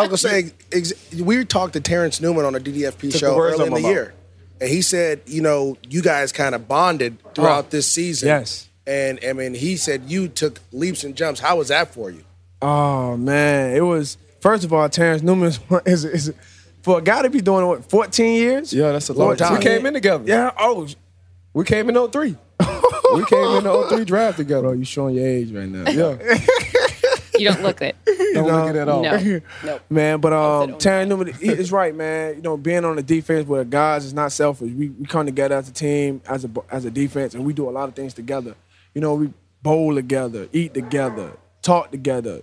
[SPEAKER 7] was gonna say ex- we talked to Terrence Newman on a DDFP
[SPEAKER 6] Took
[SPEAKER 7] show
[SPEAKER 6] words
[SPEAKER 7] early in
[SPEAKER 6] my
[SPEAKER 7] the
[SPEAKER 6] mouth.
[SPEAKER 7] year, and he said, you know, you guys kind of bonded throughout
[SPEAKER 8] Oh,
[SPEAKER 7] this season.
[SPEAKER 8] yes.
[SPEAKER 7] and I mean, he said you took leaps and jumps. How was that for you?
[SPEAKER 8] Oh man, it was first of all, Terrence Newman [laughs] is, is, is for a guy to be doing it, what 14 years.
[SPEAKER 6] Yeah, that's a long time. We came in together.
[SPEAKER 8] Yeah. Oh,
[SPEAKER 6] We came in 03. we came in the 03 draft together.
[SPEAKER 8] bro, you showing your age right now.
[SPEAKER 6] Yeah. [laughs]
[SPEAKER 5] You don't look it. [laughs]
[SPEAKER 6] Don't look it at all.
[SPEAKER 5] No. [laughs] Nope.
[SPEAKER 8] Man, but um,
[SPEAKER 5] don't
[SPEAKER 8] Newman is right, man. You know, being on the defense where guys is not selfish. We, we come together as a team, as a as a defense, and we do a lot of things together. You know, we bowl together, eat together, talk together,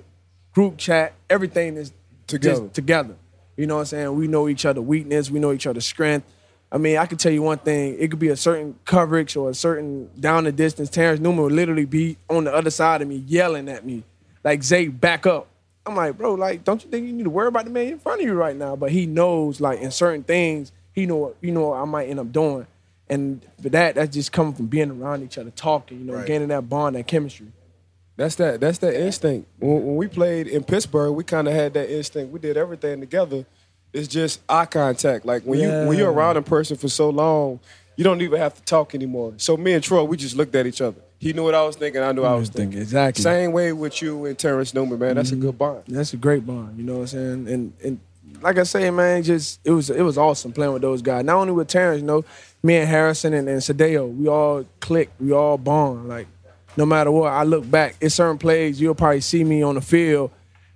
[SPEAKER 8] group chat. Everything is
[SPEAKER 6] Together.
[SPEAKER 8] just together. You know what I'm saying? We know each other weakness. We know each other's strength. I mean, I can tell you one thing. It could be a certain coverage or a certain down the distance. Terrence Newman would literally be on the other side of me, yelling at me, like Zay, back up. I'm like, bro, like, don't you think you need to worry about the man in front of you right now? But he knows, like, in certain things, he know, what- you know, what I might end up doing. And for that, that's just coming from being around each other, talking, you know,
[SPEAKER 7] Right.
[SPEAKER 8] gaining that bond, that chemistry.
[SPEAKER 6] That's that. That's that instinct. When, when we played in Pittsburgh, we kind of had that instinct. We did everything together. It's just eye contact. Like when you when you're around a person for so long, you don't even have to talk anymore. So me and Troy, we just looked at each other. He knew what I was thinking. I knew I was thinking.
[SPEAKER 8] exactly.
[SPEAKER 6] Same way with you and Terrence Newman, man. That's a mm-hmm. good bond.
[SPEAKER 8] That's a great bond, you know what I'm saying? And and like I say, man, just it was it was awesome playing with those guys. Not only with Terrence, you know, me and Harrison and, and Sadeo, we all click, we all bond. Like no matter what, I look back, it's certain plays you'll probably see me on the field.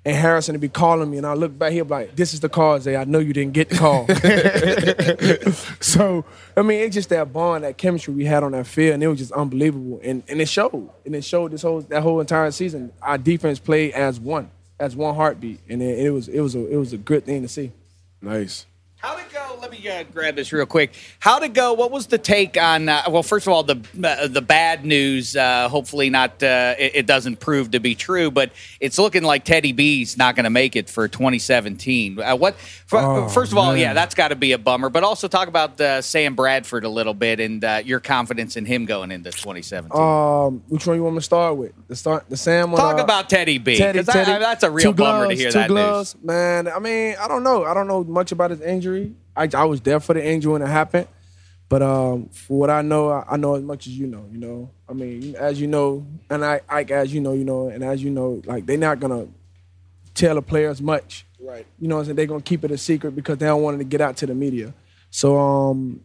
[SPEAKER 8] And Harrison to be calling me, and I look back, he'll be like, "This is the call, Zay. I know you didn't get the call." [laughs] so, I mean, it's just that bond, that chemistry we had on that field, and it was just unbelievable. And and it showed, and it showed this whole that whole entire season. Our defense played as one, as one heartbeat, and it, it was it was a it was a good thing to see.
[SPEAKER 6] Nice.
[SPEAKER 2] How'd it go? let me uh, grab this real quick. How to go? What was the take on? Uh, well, first of all, the uh, the bad news. Uh, hopefully, not. Uh, it, it doesn't prove to be true, but it's looking like Teddy B's not going to make it for 2017. Uh, what? For,
[SPEAKER 8] Oh,
[SPEAKER 2] first of all,
[SPEAKER 8] man.
[SPEAKER 2] yeah, that's got to be a bummer. But also talk about uh, Sam Bradford a little bit and uh, your confidence in him going into 2017.
[SPEAKER 8] Um, which one you want me to start with? The start, the Sam one.
[SPEAKER 2] Talk about Teddy B.
[SPEAKER 8] Teddy,
[SPEAKER 2] 'cause that-
[SPEAKER 8] Teddy,
[SPEAKER 2] that's a real bummer to hear
[SPEAKER 8] two
[SPEAKER 2] that
[SPEAKER 8] gloves, Man, I mean, I don't know. I don't know much about his injury. I, I was there for the injury when it happened, but um, for what I know, I, I know as much as you know. You know, I mean, as you know, and I, Ike, as you know, you know, and as you know, like they're not gonna tell the players much.
[SPEAKER 7] Right.
[SPEAKER 8] You know, what I'm saying they're gonna keep it a secret because they don't want it to get out to the media. So um,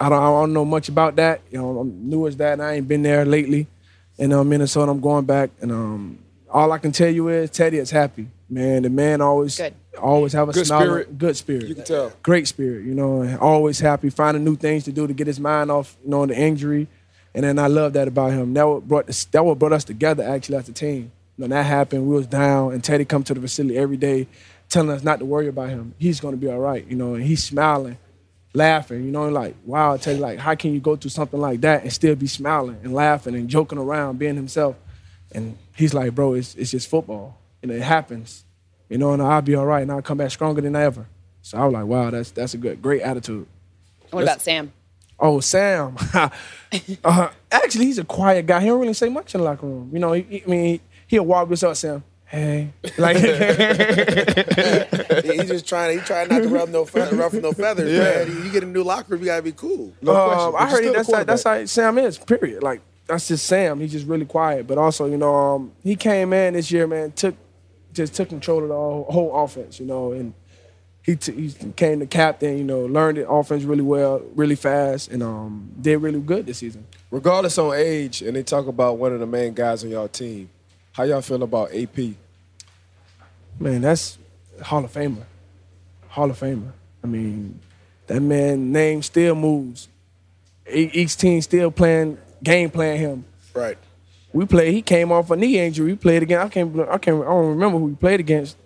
[SPEAKER 8] I don't, I don't know much about that. You know, I'm new as that, and I ain't been there lately. And uh, Minnesota, I'm going back, and um, all I can tell you is Teddy is happy. Man, the man always always have a
[SPEAKER 6] Good spirit.
[SPEAKER 8] good spirit.
[SPEAKER 6] You can tell.
[SPEAKER 8] Great spirit, you know, always happy, finding new things to do to get his mind off, you know, the injury. And then I love that about him. That what brought this, that what brought us together actually as a team. When that happened, we was down, and Teddy come to the facility every day, telling us not to worry about him. He's gonna be all right, you know, and he's smiling, laughing, you know, like wow, Teddy, like how can you go through something like that and still be smiling and laughing and joking around, being himself? And he's like, bro, it's it's just football, and it happens, you know, and I'll be all right, and I'll come back stronger than ever. So I was like, wow, that's that's a good, great attitude.
[SPEAKER 5] What about Sam?
[SPEAKER 8] Oh, Sam. [laughs] uh, actually, he's a quiet guy. He don't really say much in the locker room. You know, he, he- I mean, he'll walk us up, Sam. Hey, [laughs] like [laughs]
[SPEAKER 7] He- he's just trying. He trying not to rub no fe- ruffle no feathers,
[SPEAKER 8] Yeah.
[SPEAKER 7] man. You get a new locker room, you gotta be cool.
[SPEAKER 8] No um, I heard he, that's how, that's how Sam is. Period. Like that's just Sam. He's just really quiet. But also, you know, um, he came in this year, man. Took just took control of the whole, whole offense. You know, and he t- he became the captain. You know, learned the offense really well, really fast, and um, did really good this season.
[SPEAKER 6] Regardless on age, and they talk about one of the main guys on y'all team. How y'all feel about AP?
[SPEAKER 8] Man, that's Hall of Famer. Hall of Famer. I mean, that man name still moves. Each team still playing game playing him.
[SPEAKER 7] Right.
[SPEAKER 8] We played. He came off a knee injury. We played again. I can't. I can't. I don't remember who we played against.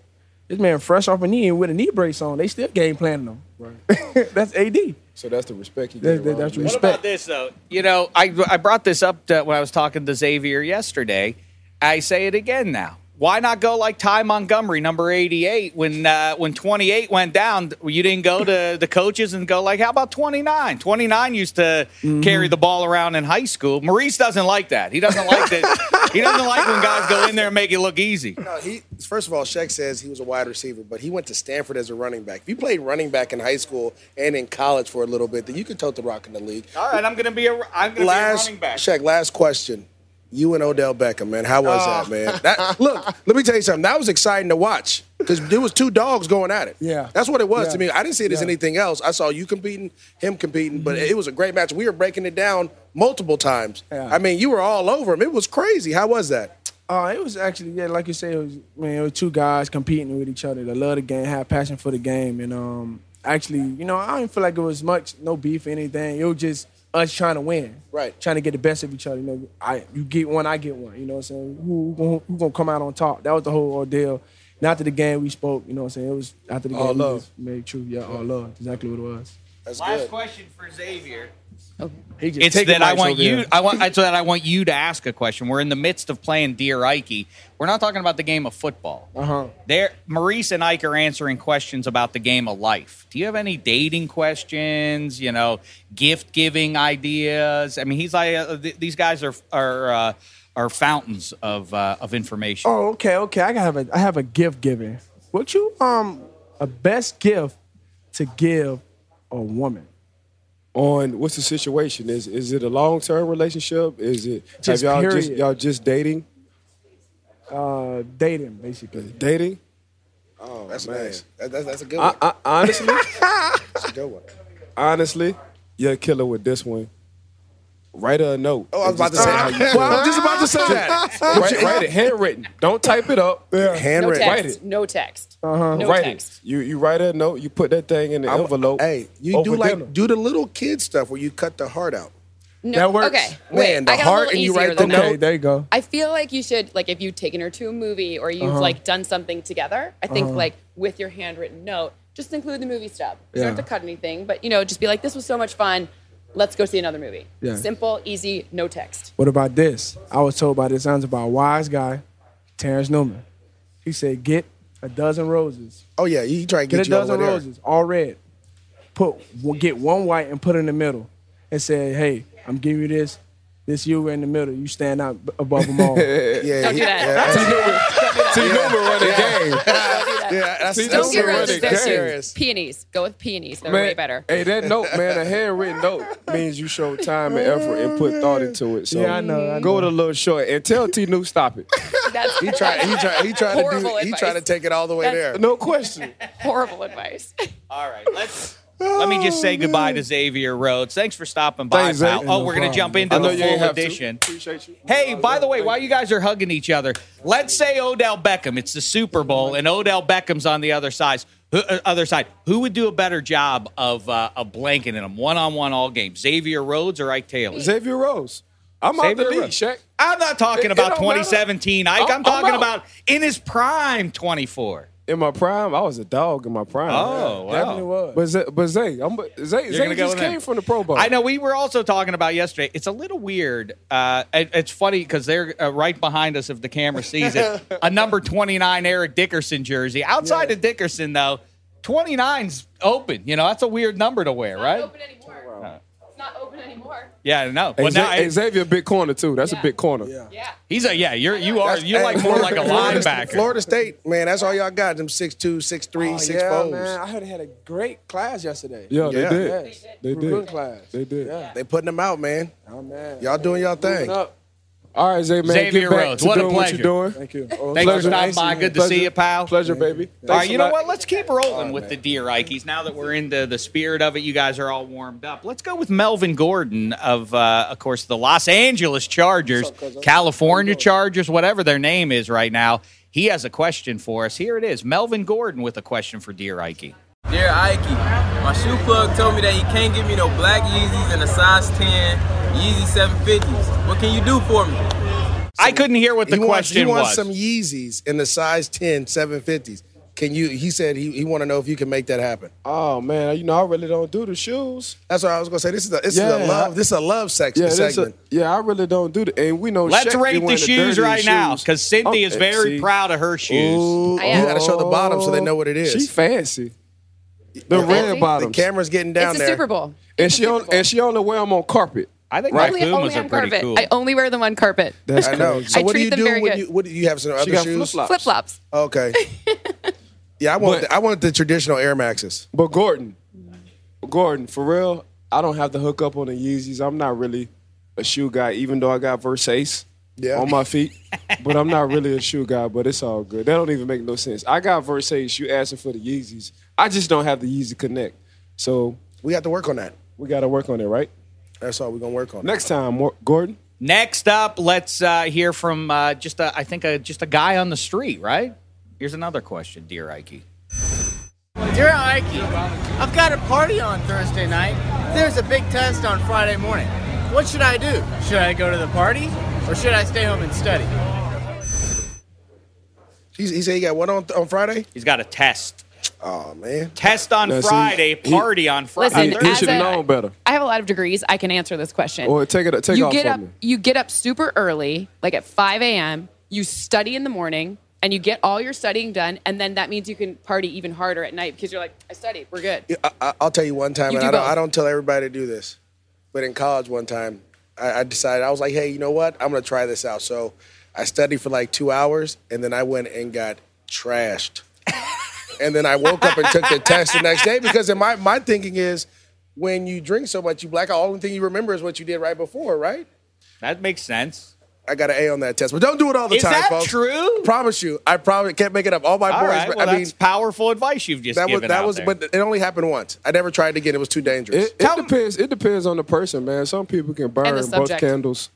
[SPEAKER 8] This man fresh off a knee and with a knee brace on. They still game planning him. Right. [laughs] that's AD.
[SPEAKER 6] So that's the respect you
[SPEAKER 8] That-
[SPEAKER 6] gave
[SPEAKER 8] that- that's
[SPEAKER 6] the league.
[SPEAKER 2] What about this though? You know, I I brought this up to, when I was talking to Xavier yesterday. I say it again now. Why not go like Ty Montgomery, number eighty-eight, when uh, when twenty-eight went down? You didn't go to the coaches and go like, "How about 29? 29 used to carry the ball around in high school." Maurice doesn't like that. He doesn't like that. he doesn't like when guys go in there and make it look easy.
[SPEAKER 7] No, he first of all, Sheck says he was a wide receiver, but he went to Stanford as a running back. If you played running back in high school and in college for a little bit, then you could tote the rock in the league.
[SPEAKER 2] All right, I'm gonna be a I'm gonna
[SPEAKER 7] last
[SPEAKER 2] be a running back.
[SPEAKER 7] Sheck, last question. You and Odell Beckham, man. How was
[SPEAKER 2] Oh.
[SPEAKER 7] that, man? That, [laughs] look, let me tell you something. That was exciting to watch because there was two dogs going at it.
[SPEAKER 8] Yeah.
[SPEAKER 7] that's what it was
[SPEAKER 8] Yeah.
[SPEAKER 7] to me. I didn't see it as
[SPEAKER 8] Yeah.
[SPEAKER 7] anything else. I saw you competing, him competing, but it was a great match. We were breaking it down multiple times.
[SPEAKER 8] Yeah.
[SPEAKER 7] I mean, you were all over him. It was crazy. How was that?
[SPEAKER 8] Uh, it was actually yeah, like you said, it was man, it was two guys competing with each other. They love the game, have passion for the game, and um, actually, you know, I didn't feel like it was much, no beef or anything. It was just us trying to win,
[SPEAKER 7] Right.
[SPEAKER 8] Trying to get the best of each other. You know, I you get one, I get one. You know what I'm saying? Who who, who gonna come out on top? That was the whole ordeal. And after the game, we spoke. You know what I'm saying? It was after the game,
[SPEAKER 6] All
[SPEAKER 8] we
[SPEAKER 6] love.
[SPEAKER 8] just made true. Yeah, all love. Exactly what it was.
[SPEAKER 7] That's
[SPEAKER 2] Last
[SPEAKER 7] good.
[SPEAKER 2] question for Xavier. It's that I want you. I want. It's that I want you to ask a question. We're in the midst of playing Dear Ike. We're not talking about the game of football.
[SPEAKER 8] Uh huh.
[SPEAKER 2] There, Maurice and Ike are answering questions about the game of life. Do you have any dating questions? You know, gift giving ideas. I mean, he's like uh, th- these guys are are uh, are fountains of uh, of information.
[SPEAKER 8] Oh, okay, okay. I have a I have a gift giving. What you um a best gift to give a woman?
[SPEAKER 6] On what's the situation? Is is it a long term relationship? Is it
[SPEAKER 8] Just
[SPEAKER 6] have y'all just y'all just dating?
[SPEAKER 8] Uh, dating basically.
[SPEAKER 6] Dating?
[SPEAKER 7] Oh, that's nice. That, that's, that's a good
[SPEAKER 6] I,
[SPEAKER 7] one.
[SPEAKER 6] I, honestly, [laughs]
[SPEAKER 7] That's a good one.
[SPEAKER 6] honestly, you're a killer with this one. Write a note.
[SPEAKER 7] Oh, I was about to say.
[SPEAKER 6] tell how [laughs] you
[SPEAKER 7] well, I was just about to say that.
[SPEAKER 6] write, it- write it handwritten. Don't type it up.
[SPEAKER 5] No
[SPEAKER 7] Handwritten.
[SPEAKER 6] Write
[SPEAKER 5] text.
[SPEAKER 6] it.
[SPEAKER 5] No text.
[SPEAKER 8] Uh-huh.
[SPEAKER 5] No
[SPEAKER 6] write
[SPEAKER 5] text.
[SPEAKER 6] it. You you write a note. You put that thing in the
[SPEAKER 7] I'm-
[SPEAKER 6] envelope.
[SPEAKER 7] Hey, you do
[SPEAKER 6] over
[SPEAKER 7] like
[SPEAKER 6] dinner.
[SPEAKER 7] do the little kid stuff where you cut the heart out.
[SPEAKER 5] No,
[SPEAKER 8] That works.
[SPEAKER 5] Okay. Wait,
[SPEAKER 7] Man, the
[SPEAKER 5] I got a
[SPEAKER 7] heart
[SPEAKER 5] little
[SPEAKER 7] and you
[SPEAKER 5] easier
[SPEAKER 7] write the
[SPEAKER 5] than that.
[SPEAKER 8] Okay, there you go.
[SPEAKER 5] I feel like you should like if you've taken her to a movie or you've
[SPEAKER 8] Uh-huh.
[SPEAKER 5] like done something together. I think like with your handwritten note, just include the movie stub. You don't have to cut anything, but you know, just be like, this was so much fun. Let's go see another movie.
[SPEAKER 8] Yeah.
[SPEAKER 5] Simple, easy, no text.
[SPEAKER 8] What about this? I was told by this sounds about a wise guy, Terrence Newman. He said, get a dozen roses.
[SPEAKER 7] Oh yeah, he tried to
[SPEAKER 8] Get,
[SPEAKER 7] get,
[SPEAKER 8] a
[SPEAKER 7] you
[SPEAKER 8] dozen
[SPEAKER 7] over there.
[SPEAKER 8] roses, all red. Put get one white and put it in the middle, and say, "Hey, I'm giving you this. This you in the middle. You stand out above them all." [laughs]
[SPEAKER 7] Yeah,
[SPEAKER 5] Don't
[SPEAKER 7] he-
[SPEAKER 5] do that. [laughs]
[SPEAKER 6] T Newman running game. [laughs]
[SPEAKER 7] Yeah, that's,
[SPEAKER 6] See,
[SPEAKER 7] that's
[SPEAKER 5] Don't get
[SPEAKER 6] Those are
[SPEAKER 5] roses.
[SPEAKER 6] running
[SPEAKER 5] They're
[SPEAKER 7] serious.
[SPEAKER 5] peonies. Go with peonies. They're
[SPEAKER 6] Man,
[SPEAKER 5] way better.
[SPEAKER 6] Hey, that note, man, a handwritten note means you show time and effort and put thought into it. So
[SPEAKER 8] Yeah, I know, I
[SPEAKER 6] go
[SPEAKER 8] know.
[SPEAKER 6] with a little short and tell T New stop it.
[SPEAKER 5] That's
[SPEAKER 7] He tried. He tried. He tried to do.
[SPEAKER 5] Horrible
[SPEAKER 7] He tried to take it all the way there.
[SPEAKER 6] No question. [laughs]
[SPEAKER 5] horrible advice.
[SPEAKER 2] All right, let's. Let me just say goodbye to Xavier Rhodes. Thanks for stopping by,
[SPEAKER 6] Thanks,
[SPEAKER 2] pal. Oh,
[SPEAKER 8] No
[SPEAKER 2] we're going to jump into the full edition. Hey, by the way, while you guys are hugging each other, let's say Odell Beckham. It's the Super Bowl, and Odell Beckham's on the other side. Who, uh, other side. Who would do a better job of uh, of blanketing him one on one all game? Xavier Rhodes or Ike Taylor?
[SPEAKER 6] Xavier Rhodes. I'm out the
[SPEAKER 2] Xavier Rhodes.
[SPEAKER 6] Shaq.
[SPEAKER 2] I'm not talking
[SPEAKER 6] It- it
[SPEAKER 2] about
[SPEAKER 6] don't matter.
[SPEAKER 2] 2017, Ike.
[SPEAKER 6] I'm-
[SPEAKER 2] I'm talking
[SPEAKER 6] out.
[SPEAKER 2] about in his prime 24.
[SPEAKER 6] In my prime, I was a dog in my prime.
[SPEAKER 2] Oh, wow.
[SPEAKER 8] Definitely was.
[SPEAKER 6] But Zay, but Zay, I'm, Zay, Zay
[SPEAKER 2] gonna go
[SPEAKER 6] just
[SPEAKER 2] with him.
[SPEAKER 6] came from the Pro Bowl.
[SPEAKER 2] I know we were also talking about yesterday. It's a little weird. Uh, it- it's funny because they're uh, right behind us if the camera sees it. [laughs] a number 29 Eric Dickerson jersey. Outside of Dickerson, though, 29's open. You know, that's a weird number to wear, right?
[SPEAKER 5] open anymore. It's not open anymore.
[SPEAKER 2] Yeah, no.
[SPEAKER 6] Hey,
[SPEAKER 2] But
[SPEAKER 6] Zay,
[SPEAKER 2] now
[SPEAKER 6] hey, Xavier, big corner too. That's
[SPEAKER 5] Yeah.
[SPEAKER 6] a big corner.
[SPEAKER 5] Yeah.
[SPEAKER 2] he's a yeah. You're you are
[SPEAKER 7] That's-
[SPEAKER 2] you're
[SPEAKER 7] hey,
[SPEAKER 2] like more like a
[SPEAKER 7] Florida-
[SPEAKER 2] linebacker.
[SPEAKER 7] Florida State, man, that's all y'all got. Them six two, six three,
[SPEAKER 8] Oh,
[SPEAKER 7] six
[SPEAKER 8] yeah,
[SPEAKER 7] fours.
[SPEAKER 8] man. I heard they had a great class yesterday.
[SPEAKER 6] Yeah, they
[SPEAKER 7] Yeah.
[SPEAKER 6] did.
[SPEAKER 8] Yes.
[SPEAKER 6] They
[SPEAKER 8] Recruiting
[SPEAKER 6] did.
[SPEAKER 8] class.
[SPEAKER 6] They did.
[SPEAKER 8] Yeah.
[SPEAKER 7] They putting them out, man.
[SPEAKER 8] Oh man.
[SPEAKER 7] Y'all doing y'all
[SPEAKER 8] Moving
[SPEAKER 7] thing.
[SPEAKER 8] up.
[SPEAKER 6] All right, Zay, man.
[SPEAKER 2] Xavier
[SPEAKER 6] get back
[SPEAKER 2] Rhodes,
[SPEAKER 6] to
[SPEAKER 2] what a
[SPEAKER 6] doing what
[SPEAKER 2] pleasure.
[SPEAKER 6] you're doing.
[SPEAKER 8] Thank you. Oh,
[SPEAKER 2] Thanks for stopping by. Good to see you, pal.
[SPEAKER 6] Pleasure, baby.
[SPEAKER 2] All right, you know what? Let's keep rolling with the Dear Ikes. Now that we're into the spirit of it, you guys are all warmed up. Let's go with Melvin Gordon of, uh, of course, the Los Angeles Chargers, California Chargers, whatever their name is right now. He has a question for us. Here it is. Melvin Gordon with a question for Dear Ike.
[SPEAKER 9] Dear Ike, my shoe plug told me that he can't give me no black Yeezys and a size 10 Yeezy 750s. What can you do for me?
[SPEAKER 2] I couldn't hear what the
[SPEAKER 7] he wants,
[SPEAKER 2] question
[SPEAKER 7] he wants
[SPEAKER 2] was.
[SPEAKER 7] some Yeezys in the size 10, 750s. Can you? He said he, he want to know if you can make that happen.
[SPEAKER 6] Oh man, you know I really don't do the shoes.
[SPEAKER 7] That's what I was gonna say. This is a this
[SPEAKER 6] Yeah,
[SPEAKER 7] is a love.
[SPEAKER 6] I-
[SPEAKER 7] This is a love section
[SPEAKER 6] Yeah, that's a, yeah, I really don't do the. And we know.
[SPEAKER 2] Let's
[SPEAKER 6] Shaq
[SPEAKER 2] rate the shoes
[SPEAKER 6] dirtiest
[SPEAKER 2] right now because Cynthia oh, is
[SPEAKER 6] Oh,
[SPEAKER 2] very
[SPEAKER 6] see.
[SPEAKER 2] proud of her shoes.
[SPEAKER 7] Ooh,
[SPEAKER 5] I
[SPEAKER 7] you got to show the bottom so they know what it is.
[SPEAKER 6] She fancy. The
[SPEAKER 5] fancy?
[SPEAKER 6] red
[SPEAKER 7] the camera's getting down
[SPEAKER 5] it's the
[SPEAKER 7] there.
[SPEAKER 5] Super Bowl.
[SPEAKER 6] and she on and she only wear them on carpet.
[SPEAKER 2] I think
[SPEAKER 6] Right.
[SPEAKER 2] my
[SPEAKER 5] Only, only
[SPEAKER 2] Pumas are
[SPEAKER 5] on
[SPEAKER 2] pretty
[SPEAKER 5] carpet.
[SPEAKER 2] cool.
[SPEAKER 5] I only wear them on carpet.
[SPEAKER 6] That's
[SPEAKER 7] I know. So
[SPEAKER 5] I
[SPEAKER 7] what do
[SPEAKER 5] treat
[SPEAKER 7] you
[SPEAKER 5] them
[SPEAKER 7] do
[SPEAKER 5] very
[SPEAKER 7] when
[SPEAKER 5] good.
[SPEAKER 7] you? What do you have some
[SPEAKER 6] She
[SPEAKER 7] other
[SPEAKER 6] got
[SPEAKER 7] shoes?
[SPEAKER 6] flip-flops.
[SPEAKER 5] Flip flops.
[SPEAKER 7] Okay. [laughs] yeah, I want
[SPEAKER 6] But-
[SPEAKER 7] the, I want the traditional Air Maxes.
[SPEAKER 6] But Gordon, Gordon, for real, I don't have to hook up on the Yeezys. I'm not really a shoe guy, even though I got Versace
[SPEAKER 7] Yeah.
[SPEAKER 6] on my [laughs] feet. but I'm not really a shoe guy. But it's all good. That don't even make no sense. I got Versace. You asking for the Yeezys? I just don't have the Yeezy Connect. So
[SPEAKER 7] We have to work on that.
[SPEAKER 6] we got to work on it, right?
[SPEAKER 7] That's all we're gonna work on.
[SPEAKER 6] Next time, Gordon.
[SPEAKER 2] Next up, let's uh, hear from uh, just a, I think a, just a guy on the street, right? Here's another question, dear Ike.
[SPEAKER 10] Dear Ike, I've got a party on Thursday night. There's a big test on Friday morning. What should I do? Should I go to the party or should I stay home and study?
[SPEAKER 7] He, he said he got what on on Friday?
[SPEAKER 2] He's got a test.
[SPEAKER 7] Oh man.
[SPEAKER 2] Test on
[SPEAKER 6] Now, see,
[SPEAKER 2] Friday,
[SPEAKER 6] he-
[SPEAKER 2] party on Friday.
[SPEAKER 5] Listen,
[SPEAKER 6] He
[SPEAKER 5] as
[SPEAKER 6] should have known better.
[SPEAKER 5] I have a lot of degrees. I can answer this question.
[SPEAKER 6] Or take it, take
[SPEAKER 5] you
[SPEAKER 6] off
[SPEAKER 5] get
[SPEAKER 6] from
[SPEAKER 5] up.
[SPEAKER 6] me.
[SPEAKER 5] You get up super early, like at 5 a.m. You study in the morning, and you get all your studying done, and then that means you can party even harder at night because you're like, I studied. We're good.
[SPEAKER 7] I, I, I'll tell you one time,
[SPEAKER 5] You
[SPEAKER 7] and
[SPEAKER 5] do
[SPEAKER 7] I don't,
[SPEAKER 5] both.
[SPEAKER 7] I don't tell everybody to do this, but in college one time, I, I decided I was like, hey, you know what? I'm gonna try this out. So I studied for like two hours, and then I went and got trashed. And then I woke up and took the test the next day because in my my thinking is when you drink so much, you black out. All the thing you remember is what you did right before, right?
[SPEAKER 2] That makes sense.
[SPEAKER 7] I got an A on that test, but don't do it all the
[SPEAKER 2] Is
[SPEAKER 7] time,
[SPEAKER 2] that
[SPEAKER 7] folks.
[SPEAKER 2] true?
[SPEAKER 7] Promise you, I probably can't make it up. All my
[SPEAKER 2] All
[SPEAKER 7] boys,
[SPEAKER 2] right, well,
[SPEAKER 7] I mean,
[SPEAKER 2] that's powerful advice you've just
[SPEAKER 7] that was that
[SPEAKER 2] out
[SPEAKER 7] was,
[SPEAKER 2] there.
[SPEAKER 7] but it only happened once. I never tried it again. It was too dangerous.
[SPEAKER 6] It, it depends. It depends on the person, man. Some people can burn both candles.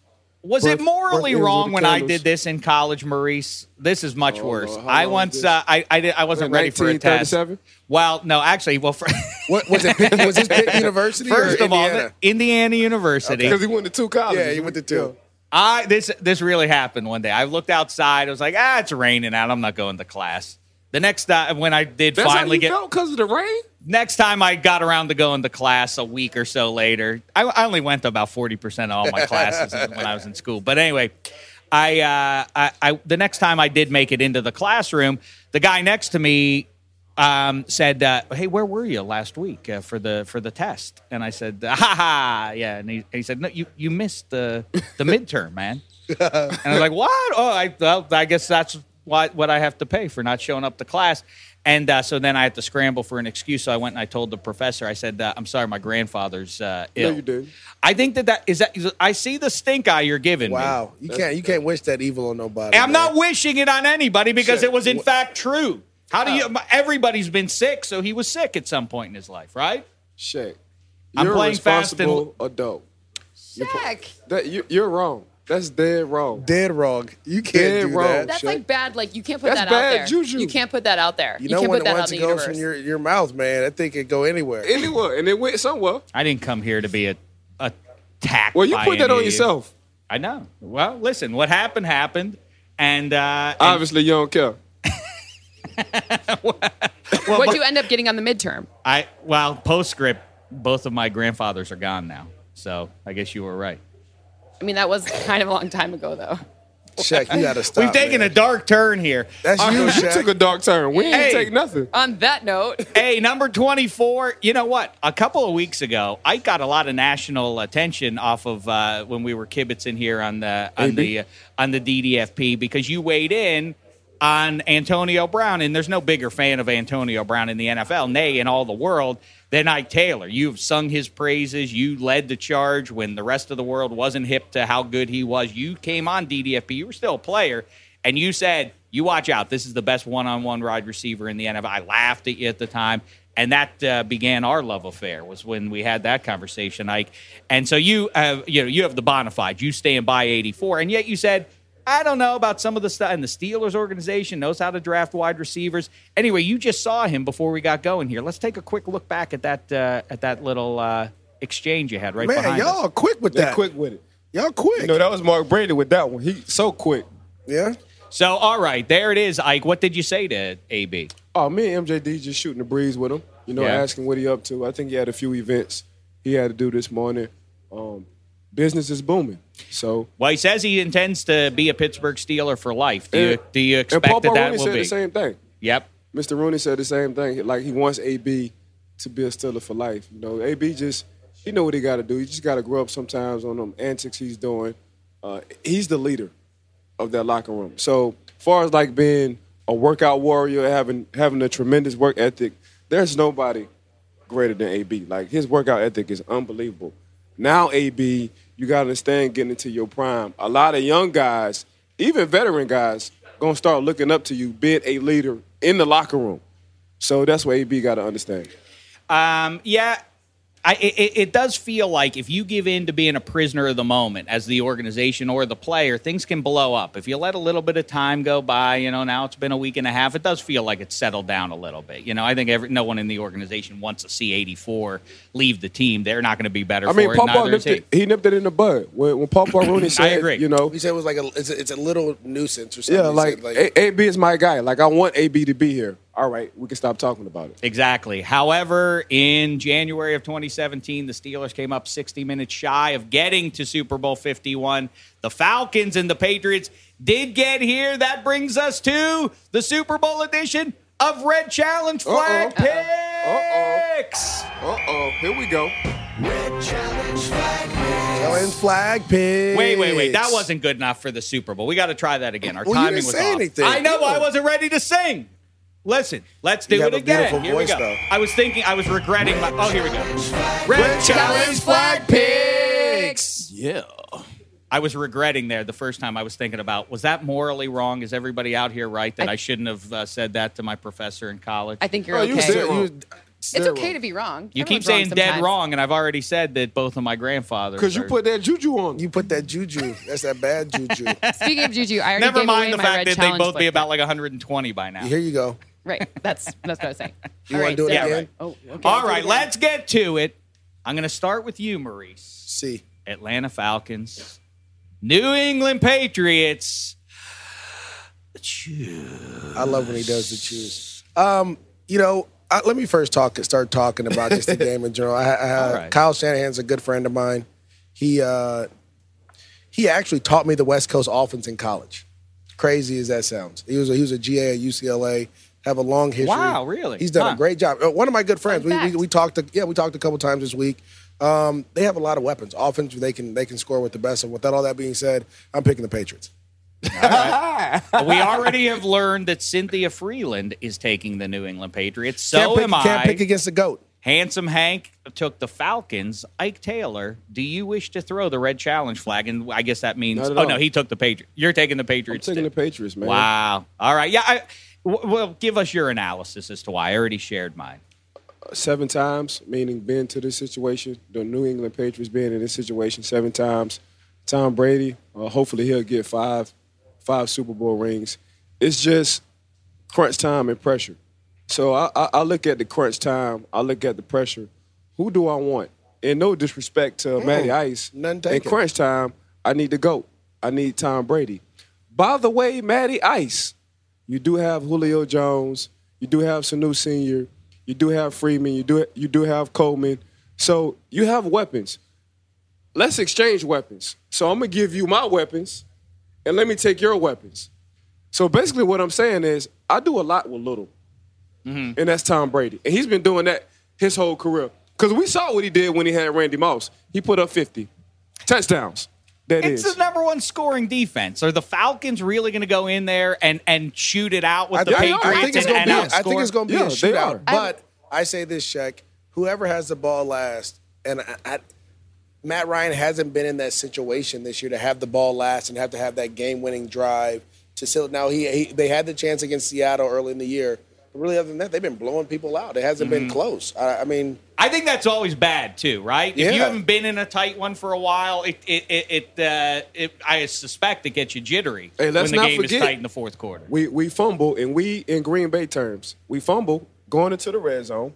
[SPEAKER 2] Was
[SPEAKER 6] Birth-
[SPEAKER 2] it morally
[SPEAKER 6] birth
[SPEAKER 2] wrong when
[SPEAKER 6] the
[SPEAKER 2] I did this in college, Maurice? This is much
[SPEAKER 6] Oh,
[SPEAKER 2] worse.
[SPEAKER 6] Lord,
[SPEAKER 2] I once, uh, I, I, did, I wasn't
[SPEAKER 6] Was
[SPEAKER 2] ready for a test.
[SPEAKER 6] 1937?
[SPEAKER 2] Well, no, actually, well, for, [laughs]
[SPEAKER 7] What was it? Pitt- was this Pitt [laughs] University
[SPEAKER 2] first
[SPEAKER 7] or
[SPEAKER 2] of all,
[SPEAKER 7] Indiana?
[SPEAKER 2] Indiana University.
[SPEAKER 6] Because he went to two colleges.
[SPEAKER 7] yeah, he went to two.
[SPEAKER 2] I this this really happened one day. I looked outside. I was like, ah, it's raining out. I'm not going to class. The next time when I did
[SPEAKER 6] That's
[SPEAKER 2] finally get
[SPEAKER 6] because of the rain.
[SPEAKER 2] next time I got around to going to class a week or so later, I, I only went to about forty percent of all my classes [laughs] when I was in school. But anyway, I, uh, I, I the next time I did make it into the classroom, the guy next to me um, said, uh, "Hey, where were you last week uh, for the for the test?" And I said, "Ha ha, yeah." And he, and he said, "No, you you missed the the [laughs] midterm, man." and I was like, "What? Oh, I well, I guess that's what what I have to pay for not showing up to class." And uh, so then I had to scramble for an excuse. So I went and I told the professor. I said, uh, "I'm sorry, my grandfather's uh,
[SPEAKER 6] No,
[SPEAKER 2] ill."
[SPEAKER 6] you did.
[SPEAKER 2] I think that that is that. I see the stink eye you're giving me.
[SPEAKER 7] Wow, you can't you can't wish that evil on nobody.
[SPEAKER 2] And I'm
[SPEAKER 7] man.
[SPEAKER 2] not wishing it on anybody because
[SPEAKER 7] Shit.
[SPEAKER 2] it was in fact true. How do you? Everybody's been sick, so he was sick at some point in his life, right?
[SPEAKER 6] Shaq.
[SPEAKER 2] I'm
[SPEAKER 6] You're
[SPEAKER 2] playing
[SPEAKER 6] a
[SPEAKER 2] fast and-
[SPEAKER 6] responsible adult.
[SPEAKER 5] Shaq.
[SPEAKER 6] That you, you're wrong. That's dead wrong.
[SPEAKER 7] Dead wrong. You can't
[SPEAKER 6] Dead
[SPEAKER 7] do
[SPEAKER 6] wrong.
[SPEAKER 7] that.
[SPEAKER 5] That's
[SPEAKER 6] Shaq.
[SPEAKER 5] like bad. Like you can't put
[SPEAKER 6] That's
[SPEAKER 5] that
[SPEAKER 6] bad
[SPEAKER 5] out there.
[SPEAKER 6] juju.
[SPEAKER 5] You can't put that out there.
[SPEAKER 7] You know
[SPEAKER 5] can't
[SPEAKER 7] when
[SPEAKER 5] put that out
[SPEAKER 7] once
[SPEAKER 5] in
[SPEAKER 7] it
[SPEAKER 5] the
[SPEAKER 7] goes
[SPEAKER 5] universe.
[SPEAKER 7] from your, your mouth, man, I think it go anywhere.
[SPEAKER 6] Anywhere, and it went somewhere.
[SPEAKER 2] I didn't come here to be a attacked.
[SPEAKER 6] Well, you
[SPEAKER 2] by
[SPEAKER 6] put that on
[SPEAKER 2] you.
[SPEAKER 6] yourself.
[SPEAKER 2] I know. Well, listen, what happened happened, and, uh, and
[SPEAKER 6] Obviously, you don't care. [laughs]
[SPEAKER 5] what do you end up getting on the midterm?
[SPEAKER 2] I well postscript. Both of my grandfathers are gone now, so I guess you were right.
[SPEAKER 5] I mean, that was kind of a long time ago, though.
[SPEAKER 7] Shaq, you gotta stop.
[SPEAKER 2] We've taken
[SPEAKER 7] man.
[SPEAKER 2] a dark turn here.
[SPEAKER 7] That's
[SPEAKER 2] All
[SPEAKER 7] you,
[SPEAKER 2] right.
[SPEAKER 6] You
[SPEAKER 7] Shaq.
[SPEAKER 6] took a dark turn. We didn't take nothing.
[SPEAKER 5] On that note, [laughs]
[SPEAKER 2] Hey, number 24. You know what? A couple of weeks ago, I got a lot of national attention off of uh, when we were kibitzing here on the on
[SPEAKER 6] AB?
[SPEAKER 2] the uh, on the DDFP because you weighed in on Antonio Brown, and there's no bigger fan of Antonio Brown in the NFL, nay, in all the world, than Ike Taylor. You've sung his praises. You led the charge when the rest of the world wasn't hip to how good he was. You came on DDFP. You were still a player, and you said, "You watch out. This is the best one-on-one wide receiver in the NFL." I laughed at you at the time. And that uh, began our love affair. Was when we had that conversation, Ike. And so you, have, you know, you have the bona fide. You stand by eighty four, and yet you said, I don't know about some of the stuff. And the Steelers organization knows how to draft wide receivers. Anyway, you just saw him before we got going here. Let's take a quick look back at that uh, at that little uh, exchange you had right
[SPEAKER 7] Man,
[SPEAKER 2] behind
[SPEAKER 7] y'all
[SPEAKER 2] us.
[SPEAKER 7] quick with
[SPEAKER 6] They're
[SPEAKER 7] that.
[SPEAKER 6] quick with it.
[SPEAKER 7] Y'all quick.
[SPEAKER 6] You know, that was Mark Brady with that one. He so quick.
[SPEAKER 7] yeah.
[SPEAKER 2] So, all right, there it is, Ike. What did you say to AB?
[SPEAKER 6] Oh, me and MJD just shooting the breeze with him. You know,
[SPEAKER 2] Yeah.
[SPEAKER 6] asking what he up to. I think he had a few events he had to do this morning. Um, business is booming. So
[SPEAKER 2] Well, he says he intends to be a Pittsburgh Steeler for life. Do you
[SPEAKER 6] And-
[SPEAKER 2] do you
[SPEAKER 6] and
[SPEAKER 2] expect
[SPEAKER 6] Paul
[SPEAKER 2] that that
[SPEAKER 6] Rooney
[SPEAKER 2] will
[SPEAKER 6] said
[SPEAKER 2] be?
[SPEAKER 6] the same thing.
[SPEAKER 2] Yep.
[SPEAKER 6] Mr. Rooney said the same thing. Like he wants AB to be a Steeler for life. You know, AB just he know what he got to do. He just got to grow up sometimes on them antics he's doing. Uh, he's the leader of that locker room. So far as like being a workout warrior, having having a tremendous work ethic, there's nobody greater than AB. Like his workout ethic is unbelievable. Now AB, you got to understand getting into your prime. A lot of young guys, even veteran guys, gonna start looking up to you, being a leader in the locker room. So that's what AB got to understand.
[SPEAKER 2] Um, yeah, I, it, it does feel like if you give in to being a prisoner of the moment as the organization or the player, things can blow up. If you let a little bit of time go by, you know, now it's been a week and a half, it does feel like it's settled down a little bit. You know, I think every, no one in the organization wants to see 84 leave the team. They're not going to be better
[SPEAKER 6] I mean,
[SPEAKER 2] for it.
[SPEAKER 6] Papa
[SPEAKER 2] neither
[SPEAKER 6] nipped
[SPEAKER 2] he.
[SPEAKER 6] it, he nipped it in the bud when, when Papa Rooney [clears throat] said,
[SPEAKER 2] agree.
[SPEAKER 6] you know,
[SPEAKER 7] He said it was like a it's a, it's a little nuisance or something.
[SPEAKER 6] yeah, like,
[SPEAKER 7] said,
[SPEAKER 6] A- AB is my guy. Like I want AB to be here. All right, we can stop talking about it.
[SPEAKER 2] Exactly. However, in January of 2017, the Steelers came up 60 minutes shy of getting to Super Bowl 51. The Falcons and the Patriots did get here. That brings us to the Super Bowl edition of Red Challenge Flag Picks.
[SPEAKER 6] Uh oh, oh here we go.
[SPEAKER 7] Red Challenge flag pig.
[SPEAKER 2] Wait, wait, wait. That wasn't good enough for the Super Bowl. We got to try that again. Our
[SPEAKER 7] Well, you
[SPEAKER 2] timing
[SPEAKER 7] didn't
[SPEAKER 2] was
[SPEAKER 7] say
[SPEAKER 2] off.
[SPEAKER 7] anything.
[SPEAKER 2] I know.
[SPEAKER 7] Good.
[SPEAKER 2] I wasn't ready to sing. Listen, let's do
[SPEAKER 7] You
[SPEAKER 2] it
[SPEAKER 7] have a
[SPEAKER 2] again.
[SPEAKER 7] beautiful
[SPEAKER 2] Here we go.
[SPEAKER 7] though.
[SPEAKER 2] I was thinking. I was regretting my. Oh, here we go. Red Challenge Flag Picks.
[SPEAKER 6] Yeah.
[SPEAKER 2] I was regretting there the first time I was thinking about was that morally wrong? Is everybody out here right that I, shouldn't have uh, said that to my professor in college?
[SPEAKER 5] I think you're
[SPEAKER 6] Oh,
[SPEAKER 5] okay.
[SPEAKER 6] you said
[SPEAKER 7] You-
[SPEAKER 6] wrong.
[SPEAKER 5] it's okay to be wrong.
[SPEAKER 2] you keep saying
[SPEAKER 5] wrong
[SPEAKER 2] dead wrong, and I've already said that both of my grandfathers.
[SPEAKER 6] Because you
[SPEAKER 2] are-
[SPEAKER 6] put that juju on.
[SPEAKER 7] You put that juju. That's that bad juju. [laughs]
[SPEAKER 5] Speaking of Juju, I already
[SPEAKER 2] Never
[SPEAKER 5] gave away
[SPEAKER 2] mind the
[SPEAKER 5] my
[SPEAKER 2] fact
[SPEAKER 5] red
[SPEAKER 2] that they both be about like 120 by now.
[SPEAKER 7] Here you go.
[SPEAKER 5] Right. That's that's what I was saying. [laughs]
[SPEAKER 7] You
[SPEAKER 5] All
[SPEAKER 7] wanna do it
[SPEAKER 5] so-
[SPEAKER 7] again?
[SPEAKER 2] right.
[SPEAKER 5] Oh, okay.
[SPEAKER 2] All
[SPEAKER 5] I'll
[SPEAKER 2] right, let's get to it. I'm going to start with you, Maurice.
[SPEAKER 7] See.
[SPEAKER 2] Atlanta Falcons, New England Patriots. Choose.
[SPEAKER 7] I love when he does the choose. Um, you know, I, let me first talk. Start talking about just the [laughs] game in general. I, I,
[SPEAKER 2] All right.
[SPEAKER 7] Kyle Shanahan's a good friend of mine. He uh, he actually taught me the West Coast offense in college. Crazy as that sounds, he was a, he was a GA at UCLA. Have a long history.
[SPEAKER 2] Wow, really?
[SPEAKER 7] He's done
[SPEAKER 2] Huh.
[SPEAKER 7] a great job. Uh, One of my good friends. We, we, we talked. To, yeah, we talked a couple times this week. Um, they have a lot of weapons. Offense, they can they can score with the best. And with that, all that being said, I'm picking the Patriots. [laughs]
[SPEAKER 2] we already have learned that Cynthia Frelund is taking the New England Patriots. So
[SPEAKER 7] can't pick,
[SPEAKER 2] am I.
[SPEAKER 7] Can't pick against the goat.
[SPEAKER 2] Handsome Hank took the Falcons. Ike Taylor, do you wish to throw the red challenge flag? And I guess that means. Oh
[SPEAKER 6] all.
[SPEAKER 2] no, he took the Patriots. You're taking the
[SPEAKER 6] I'm
[SPEAKER 2] Patriots.
[SPEAKER 6] taking
[SPEAKER 2] too.
[SPEAKER 6] the Patriots, man.
[SPEAKER 2] Wow. All right. Yeah. I, w- well, give us your analysis as to why. I already shared mine.
[SPEAKER 6] Seven times, meaning been to this situation. The New England Patriots being in this situation seven times. Tom Brady, uh, hopefully he'll get five, five Super Bowl rings. It's just crunch time and pressure. So I, I, I look at the crunch time. I look at the pressure. Who do I want? And no disrespect to Matty Ice.
[SPEAKER 7] none taken.
[SPEAKER 6] In crunch time, I need to go. I need Tom Brady. By the way, Matty Ice, you do have Julio Jones. You do have Sanu Senior. You do have Freeman. You do you do have Coleman. So you have weapons. Let's exchange weapons. So I'm gonna give you my weapons, and let me take your weapons. So basically, what I'm saying is, I do a lot with little, mm-hmm. and that's Tom Brady, and he's been doing that his whole career. Because we saw what he did when he had Randy Moss. He put up 50 touchdowns. That
[SPEAKER 2] It's
[SPEAKER 6] is.
[SPEAKER 2] the number one scoring defense. Are the Falcons really going to go in there and, and shoot it out with
[SPEAKER 7] I
[SPEAKER 2] the
[SPEAKER 7] think,
[SPEAKER 2] Patriots
[SPEAKER 7] I think it's gonna
[SPEAKER 2] and
[SPEAKER 7] be. I think it's going to be
[SPEAKER 6] Yeah,
[SPEAKER 7] a shootout. But I say this, Shaq. Whoever has the ball last, and I, I, Matt Ryan hasn't been in that situation this year to have the ball last and have to have that game-winning drive to still. Now he, he they had the chance against Seattle early in the year. But really, other than that, they've been blowing people out. It hasn't been close. I, I mean,
[SPEAKER 2] I think that's always bad too, right? If you haven't been in a tight one for a while, it it it, it, uh, it I suspect it gets you jittery
[SPEAKER 6] Hey, let's
[SPEAKER 2] when the
[SPEAKER 6] not
[SPEAKER 2] game
[SPEAKER 6] forget-
[SPEAKER 2] is tight in the fourth quarter.
[SPEAKER 6] We we fumble, and we in Green Bay terms, we fumble going into the red zone.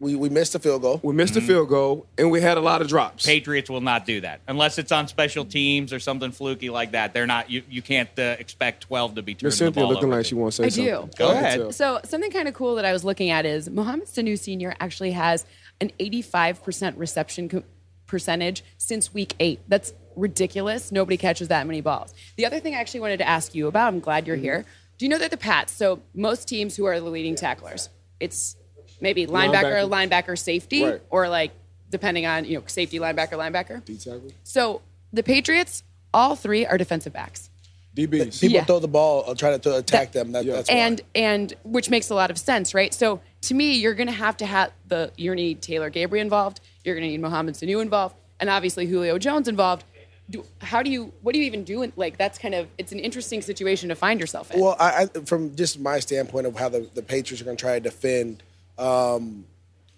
[SPEAKER 7] We, we missed a field goal.
[SPEAKER 6] We missed the field goal, and we had a lot of drops.
[SPEAKER 2] Patriots will not do that unless it's on special teams or something fluky like that. They're not. You you can't uh, expect twelve to be turning
[SPEAKER 6] Miss
[SPEAKER 2] the
[SPEAKER 6] Cynthia
[SPEAKER 2] ball
[SPEAKER 6] looking
[SPEAKER 2] over.
[SPEAKER 6] like she wants to say
[SPEAKER 5] I
[SPEAKER 6] something.
[SPEAKER 5] do.
[SPEAKER 2] Go
[SPEAKER 6] I
[SPEAKER 2] ahead.
[SPEAKER 5] So something kind of cool that I was looking at is Mohamed Sanu Senior actually has an 85% reception co- percentage since week eight. That's ridiculous. Nobody catches that many balls. The other thing I actually wanted to ask you about, I'm glad you're here. Do you know that the Pats? So most teams who are the leading tacklers, it's maybe linebacker, linebacker, safety,
[SPEAKER 6] Right.
[SPEAKER 5] or like depending on you know safety, linebacker, linebacker.
[SPEAKER 6] D tackle?
[SPEAKER 5] So the Patriots, all three are defensive backs.
[SPEAKER 6] DBs.
[SPEAKER 7] People
[SPEAKER 5] Yeah.
[SPEAKER 7] throw the ball, or try to th- attack them. That, That's why.
[SPEAKER 5] and and which makes a lot of sense, right? So to me, you're going to have to have the you're going to need Taylor Gabriel involved. You're going to need Mohamed Sanu involved, and obviously Julio Jones involved. Do, how do you what do you even do? in- Like that's kind of it's an interesting situation to find yourself in.
[SPEAKER 7] Well, I, I, from just my standpoint of how the, the Patriots are going to try to defend um,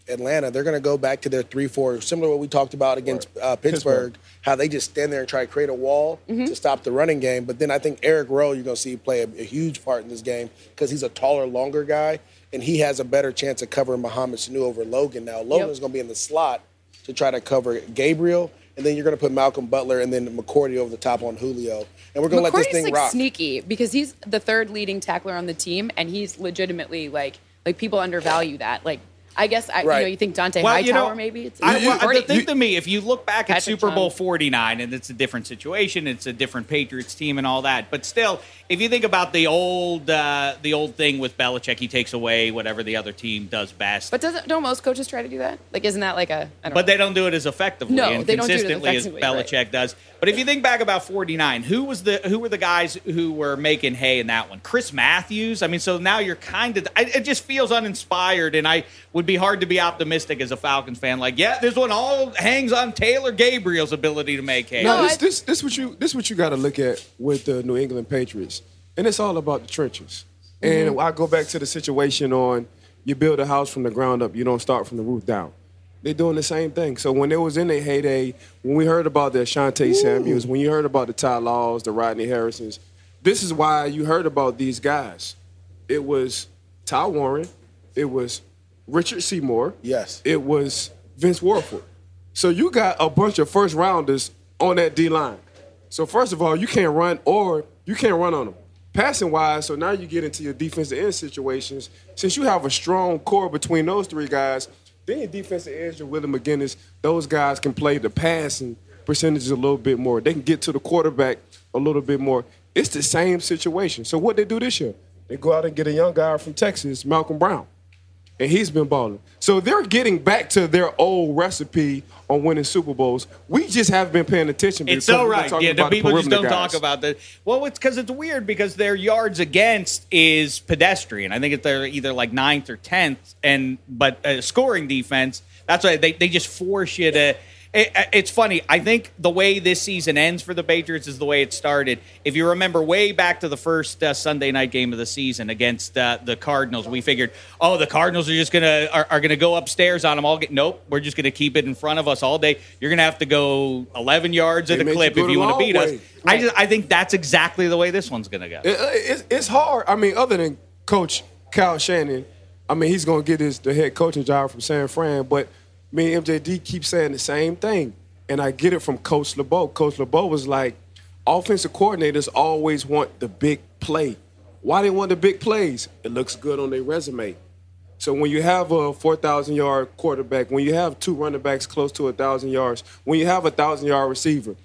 [SPEAKER 7] Atlanta, they're going to go back to their three-four, similar to what we talked about against uh, Pittsburgh, How they just stand there and try to create a wall to stop the running game. But then I think Eric Rowe, you're going to see play a, a huge part in this game because he's a taller, longer guy, and he has a better chance of covering Mohamed Sanu over Logan. Now Logan's going to be in the slot to try to cover Gabriel. And then you're going to put Malcolm Butler and then McCourty over the top on Julio, and we're going to let this
[SPEAKER 5] McCourty's
[SPEAKER 7] thing
[SPEAKER 5] like
[SPEAKER 7] rock.
[SPEAKER 5] sneaky because he's the third leading tackler on the team, and he's legitimately like like people undervalue that. Like I guess I you know you think Dante
[SPEAKER 2] Well,
[SPEAKER 5] Hightower
[SPEAKER 2] you know,
[SPEAKER 5] maybe it's
[SPEAKER 2] I, well,
[SPEAKER 5] McCourty.
[SPEAKER 2] the thing to me, if you look back at
[SPEAKER 5] Patrick
[SPEAKER 2] Super Bowl 49, and it's a different situation, it's a different Patriots team and all that, but still, if you think about the old uh, the old thing with Belichick, he takes away whatever the other team does best.
[SPEAKER 5] But doesn't don't most coaches try to do that? Like isn't that like a I don't
[SPEAKER 2] But
[SPEAKER 5] know.
[SPEAKER 2] they don't do it as effectively
[SPEAKER 5] No,
[SPEAKER 2] and
[SPEAKER 5] they don't do it as
[SPEAKER 2] consistently as,
[SPEAKER 5] effectively,
[SPEAKER 2] Belichick
[SPEAKER 5] right.
[SPEAKER 2] does. But if you think back about 49, who was the who were the guys who were making hay in that one? Chris Matthews. I mean, so now you're kind of I, it just feels uninspired, and I would be hard to be optimistic as a Falcons fan. Like, yeah, this one all hangs on Taylor Gabriel's ability to make hay.
[SPEAKER 6] No, this, this this what you this what you got to look at with the New England Patriots, and it's all about the trenches. And mm-hmm. I go back to the situation on you build a house from the ground up, you don't start from the roof down. They're doing the same thing. So when it was in their heyday, when we heard about the Asante Samuels, when you heard about the Ty Laws, the Rodney Harrisons, this is why you heard about these guys. It was Ty Warren, it was Richard Seymour,
[SPEAKER 7] Yes.
[SPEAKER 6] it was Vince Wilfork. So you got a bunch of first rounders on that D line. So first of all, you can't run or you can't run on them. passing wise. So now you get into your defensive end situations. Since you have a strong core between those three guys, your defensive edge, your Willie McGinest, those guys can play the passing percentages a little bit more. They can get to the quarterback a little bit more. It's the same situation. So what they do this year? They go out and get a young guy from Texas, Malcolm Brown and he's been balling. So they're getting back to their old recipe on winning Super Bowls. We just haven't been paying attention.
[SPEAKER 2] It's
[SPEAKER 6] because
[SPEAKER 2] so
[SPEAKER 6] we've been
[SPEAKER 2] right. Yeah, the people just don't
[SPEAKER 6] guys.
[SPEAKER 2] talk about that. Well, it's because it's weird because their yards against is pedestrian. I think it's they're either like ninth or tenth, and but uh, scoring defense. That's why they, they just force you to. It, it's funny. I think the way this season ends for the Patriots is the way it started. If you remember way back to the first uh, Sunday night game of the season against uh, the Cardinals, we figured, oh, the Cardinals are just gonna are, are gonna go upstairs on them all. Get nope, we're just gonna keep it in front of us all day. You're gonna have to go 11 yards at
[SPEAKER 6] They
[SPEAKER 2] a
[SPEAKER 6] you
[SPEAKER 2] clip if you want to beat us.
[SPEAKER 6] way.
[SPEAKER 2] I just I think that's exactly the way this one's gonna go.
[SPEAKER 6] It- it's, it's hard. I mean, other than Coach Kyle Shanahan, I mean, he's going to get his the head coaching job from San Fran. But me and MJD keep saying the same thing, and I get it from Coach LeBeau. Coach LeBeau was like, offensive coordinators always want the big play. Why they want the big plays? It looks good on their resume. So when you have a 4,000 yard quarterback, when you have two running backs close to 1,000 yards, when you have a 1,000 yard receiver,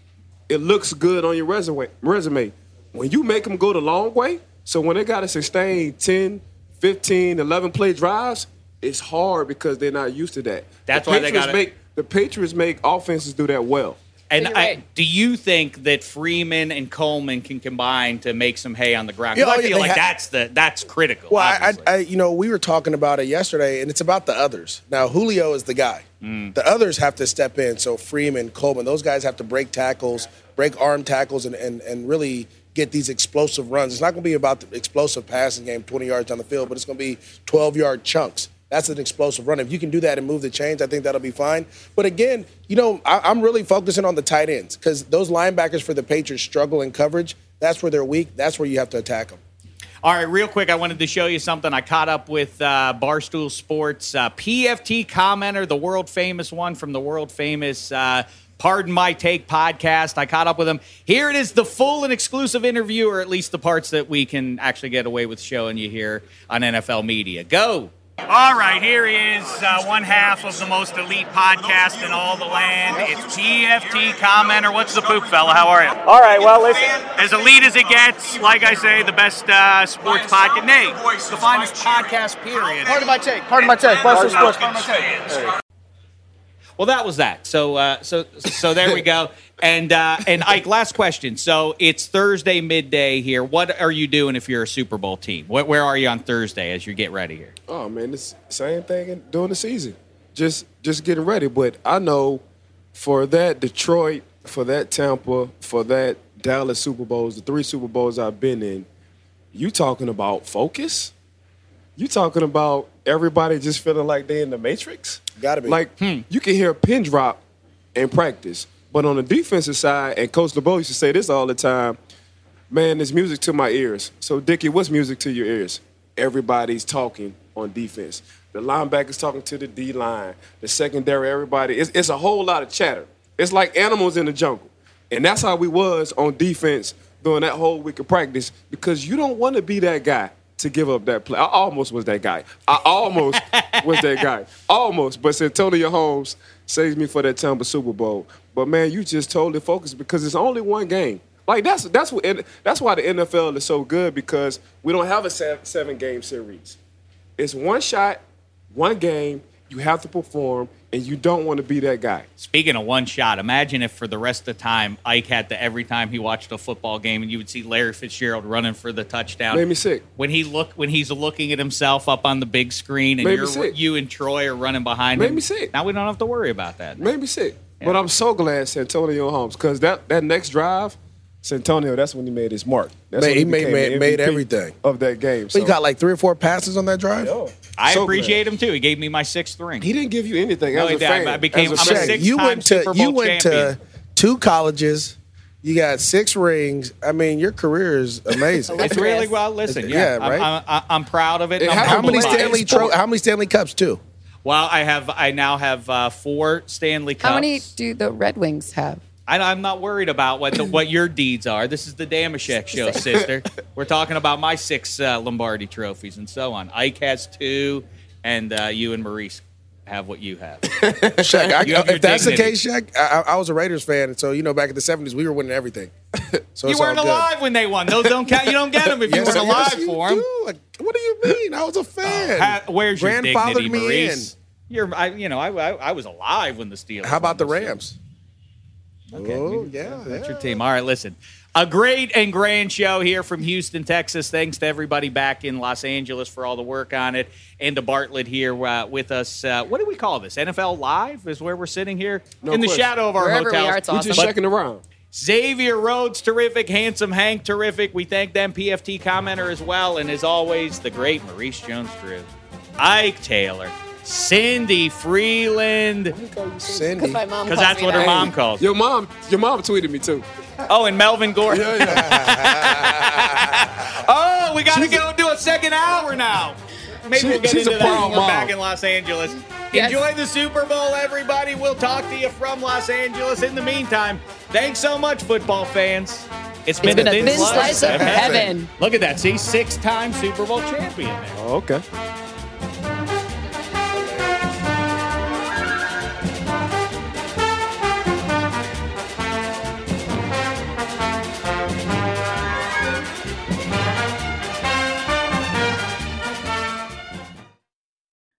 [SPEAKER 6] it looks good on your resume. resume. When you make them go the long way, so when they got to sustain 10, 15, 11 play drives, it's hard because they're not used to that.
[SPEAKER 2] That's
[SPEAKER 6] the
[SPEAKER 2] why they
[SPEAKER 6] Patriots
[SPEAKER 2] gotta-
[SPEAKER 6] make the Patriots make offenses do that well.
[SPEAKER 2] And I, do you think that Freeman and Coleman can combine to make some hay on the ground?
[SPEAKER 7] Yeah,
[SPEAKER 2] I
[SPEAKER 7] oh, yeah,
[SPEAKER 2] feel like
[SPEAKER 7] ha-
[SPEAKER 2] that's the that's critical.
[SPEAKER 7] Well, I, I, I, you know, we were talking about it yesterday, and it's about the others. Now, Julio is the guy.
[SPEAKER 2] Mm.
[SPEAKER 7] The others have to step in. So Freeman, Coleman, those guys have to break tackles, break arm tackles, and and, and really get these explosive runs. It's not going to be about the explosive passing game, 20 yards down the field, but it's going to be 12 yard chunks. That's an explosive run. If you can do that and move the chains, I think that'll be fine. But again, you know, I, I'm really focusing on the tight ends because those linebackers for the Patriots struggle in coverage. That's where they're weak. That's where you have to attack them.
[SPEAKER 2] All right, real quick, I wanted to show you something. I caught up with uh, Barstool Sports uh, PFT commenter, the world famous one from the world famous uh, Pardon My Take podcast. I caught up with him. Here it is, the full and exclusive interview, or at least the parts that we can actually get away with showing you here on NFL Media. Go. All right, here is uh, one half of the most elite podcast in all the land. It's PFT commenter. What's the poop, fella? How are you? All right, well, listen. As elite as it gets, like I say, the best uh, sports podcast. Nay, the finest podcast, period.
[SPEAKER 10] Pardon my take. Pardon my take. Barstool Sports. Pardon my take.
[SPEAKER 2] Well, that was that. So, uh, so, so there we go. And uh, and Ike, last question. So it's Thursday midday here. What are you doing if you're a Super Bowl team? Where, where are you on Thursday as you get ready here?
[SPEAKER 6] Oh man, it's same thing in, during the season. Just just getting ready. But I know for that Detroit, for that Tampa, for that Dallas Super Bowls, the three Super Bowls I've been in, you talking about focus? You talking about everybody just feeling like they in the Matrix?
[SPEAKER 7] Gotta be.
[SPEAKER 6] Like hmm. you can hear a pin drop in practice, but on the defensive side, and Coach LeBeau used to say this all the time. Man, there's music to my ears. So, Dickie, what's music to your ears? Everybody's talking on defense. The linebackers talking to the D line. The secondary, everybody. It's, it's a whole lot of chatter. It's like animals in the jungle. And that's how we was on defense during that whole week of practice because you don't want to be that guy to give up that play. I almost was that guy. I almost [laughs] was that guy. Almost. But Santonio Holmes saves me for that Tampa Super Bowl. But man, you just totally focused because it's only one game. Like that's that's what that's why the NFL is so good because we don't have a seven, seven game series. It's one shot, one game. You have to perform, and you don't want to be that guy.
[SPEAKER 2] Speaking of one shot, imagine if for the rest of the time Ike had to every time he watched a football game and you would see Larry Fitzgerald running for the touchdown.
[SPEAKER 6] Made me sick.
[SPEAKER 2] When he look when he's looking at himself up on the big screen and
[SPEAKER 6] Made
[SPEAKER 2] you're,
[SPEAKER 6] sick.
[SPEAKER 2] you and Troy are running behind
[SPEAKER 6] Made
[SPEAKER 2] him.
[SPEAKER 6] me sick.
[SPEAKER 2] Now we don't have to worry about that.
[SPEAKER 6] Made me sick. But I'm so glad Santonio Holmes because that that next drive, Santonio, that's when he made his mark. That's
[SPEAKER 7] Made-
[SPEAKER 6] when
[SPEAKER 7] he made- made- made everything.
[SPEAKER 6] of that game.
[SPEAKER 7] So you got like three or four passes on that drive.
[SPEAKER 2] I
[SPEAKER 6] So
[SPEAKER 2] appreciate him too. He gave me my sixth ring.
[SPEAKER 6] He didn't give you anything.
[SPEAKER 2] No,
[SPEAKER 6] as a
[SPEAKER 2] did.
[SPEAKER 6] fan,
[SPEAKER 2] I became-
[SPEAKER 6] as
[SPEAKER 2] I'm a
[SPEAKER 6] fan.
[SPEAKER 2] six-
[SPEAKER 7] you went to
[SPEAKER 2] Super
[SPEAKER 7] you
[SPEAKER 2] Bowl
[SPEAKER 7] went to two colleges. You got six rings. I mean, your career is amazing.
[SPEAKER 2] It's really well. Listen, yeah,
[SPEAKER 7] Yeah, right.
[SPEAKER 2] I'm, I'm, I'm proud of it.
[SPEAKER 7] And
[SPEAKER 2] I'm
[SPEAKER 7] how many
[SPEAKER 2] humbled by it.
[SPEAKER 7] Stanley tro- How many Stanley Cups too?
[SPEAKER 2] Well, I have. I now have uh, four Stanley Cups.
[SPEAKER 5] How many do the Red Wings have?
[SPEAKER 2] I, I'm not worried about what the, what your deeds are. This is the Dameshek [laughs] show, sister. We're talking about my six uh, Lombardi trophies and so on. Ike has two, and uh, you and Maurice have what you have. [laughs]
[SPEAKER 7] Shaq, I,
[SPEAKER 2] You have
[SPEAKER 7] if that's the case, Shaq, I, I I was a Raiders fan, so you know back in the '70s we were winning everything. [laughs] So
[SPEAKER 2] you weren't
[SPEAKER 7] good.
[SPEAKER 2] alive when they won. Those don't count. You don't get them if you weren't
[SPEAKER 7] yes,
[SPEAKER 2] alive
[SPEAKER 7] you
[SPEAKER 2] for them.
[SPEAKER 7] Like, what do you mean? I was a fan.
[SPEAKER 2] Ha- where's your
[SPEAKER 7] Grandfathered
[SPEAKER 2] dignity,
[SPEAKER 7] me
[SPEAKER 2] Maurice? You're, I, you know, I, I, I was alive when the Steelers.
[SPEAKER 7] How about the
[SPEAKER 2] won this
[SPEAKER 7] Rams?
[SPEAKER 2] Okay,
[SPEAKER 7] oh
[SPEAKER 2] we-
[SPEAKER 7] yeah,
[SPEAKER 2] That's your team. All right, listen. A great and grand show here from Houston, Texas. Thanks to everybody back in Los Angeles for all the work on it, and to Bartlett here uh, with us. Uh, what do we call this? NFL Live is where we're sitting here
[SPEAKER 8] No
[SPEAKER 2] in the shadow of our
[SPEAKER 5] Wherever We are, it's
[SPEAKER 8] We
[SPEAKER 5] awesome.
[SPEAKER 8] just checking around.
[SPEAKER 2] Xavier Rhodes, terrific. Handsome Hank, terrific. We thank them, PFT commenter as well. And as always, the great Maurice Jones Drew, Ike Taylor, Cindy Frelund.
[SPEAKER 7] Cindy.
[SPEAKER 5] Because my
[SPEAKER 2] Because that's
[SPEAKER 5] me
[SPEAKER 2] what her mom calls.
[SPEAKER 8] Your mom, your mom tweeted me too.
[SPEAKER 2] Oh, and Melvin Gordon.
[SPEAKER 8] Yeah, yeah. [laughs]
[SPEAKER 2] Oh, we got to go do a second hour now. Maybe
[SPEAKER 8] She-
[SPEAKER 2] we'll get into that when we're
[SPEAKER 8] mom.
[SPEAKER 2] back in Los Angeles.
[SPEAKER 5] Yes.
[SPEAKER 2] Enjoy the Super Bowl, everybody. We'll talk to you from Los Angeles. In the meantime, thanks so much, football fans. It's been,
[SPEAKER 5] been a thin slice of heaven.
[SPEAKER 2] Look at that. See, six-time Super Bowl champion there.
[SPEAKER 8] Oh, okay.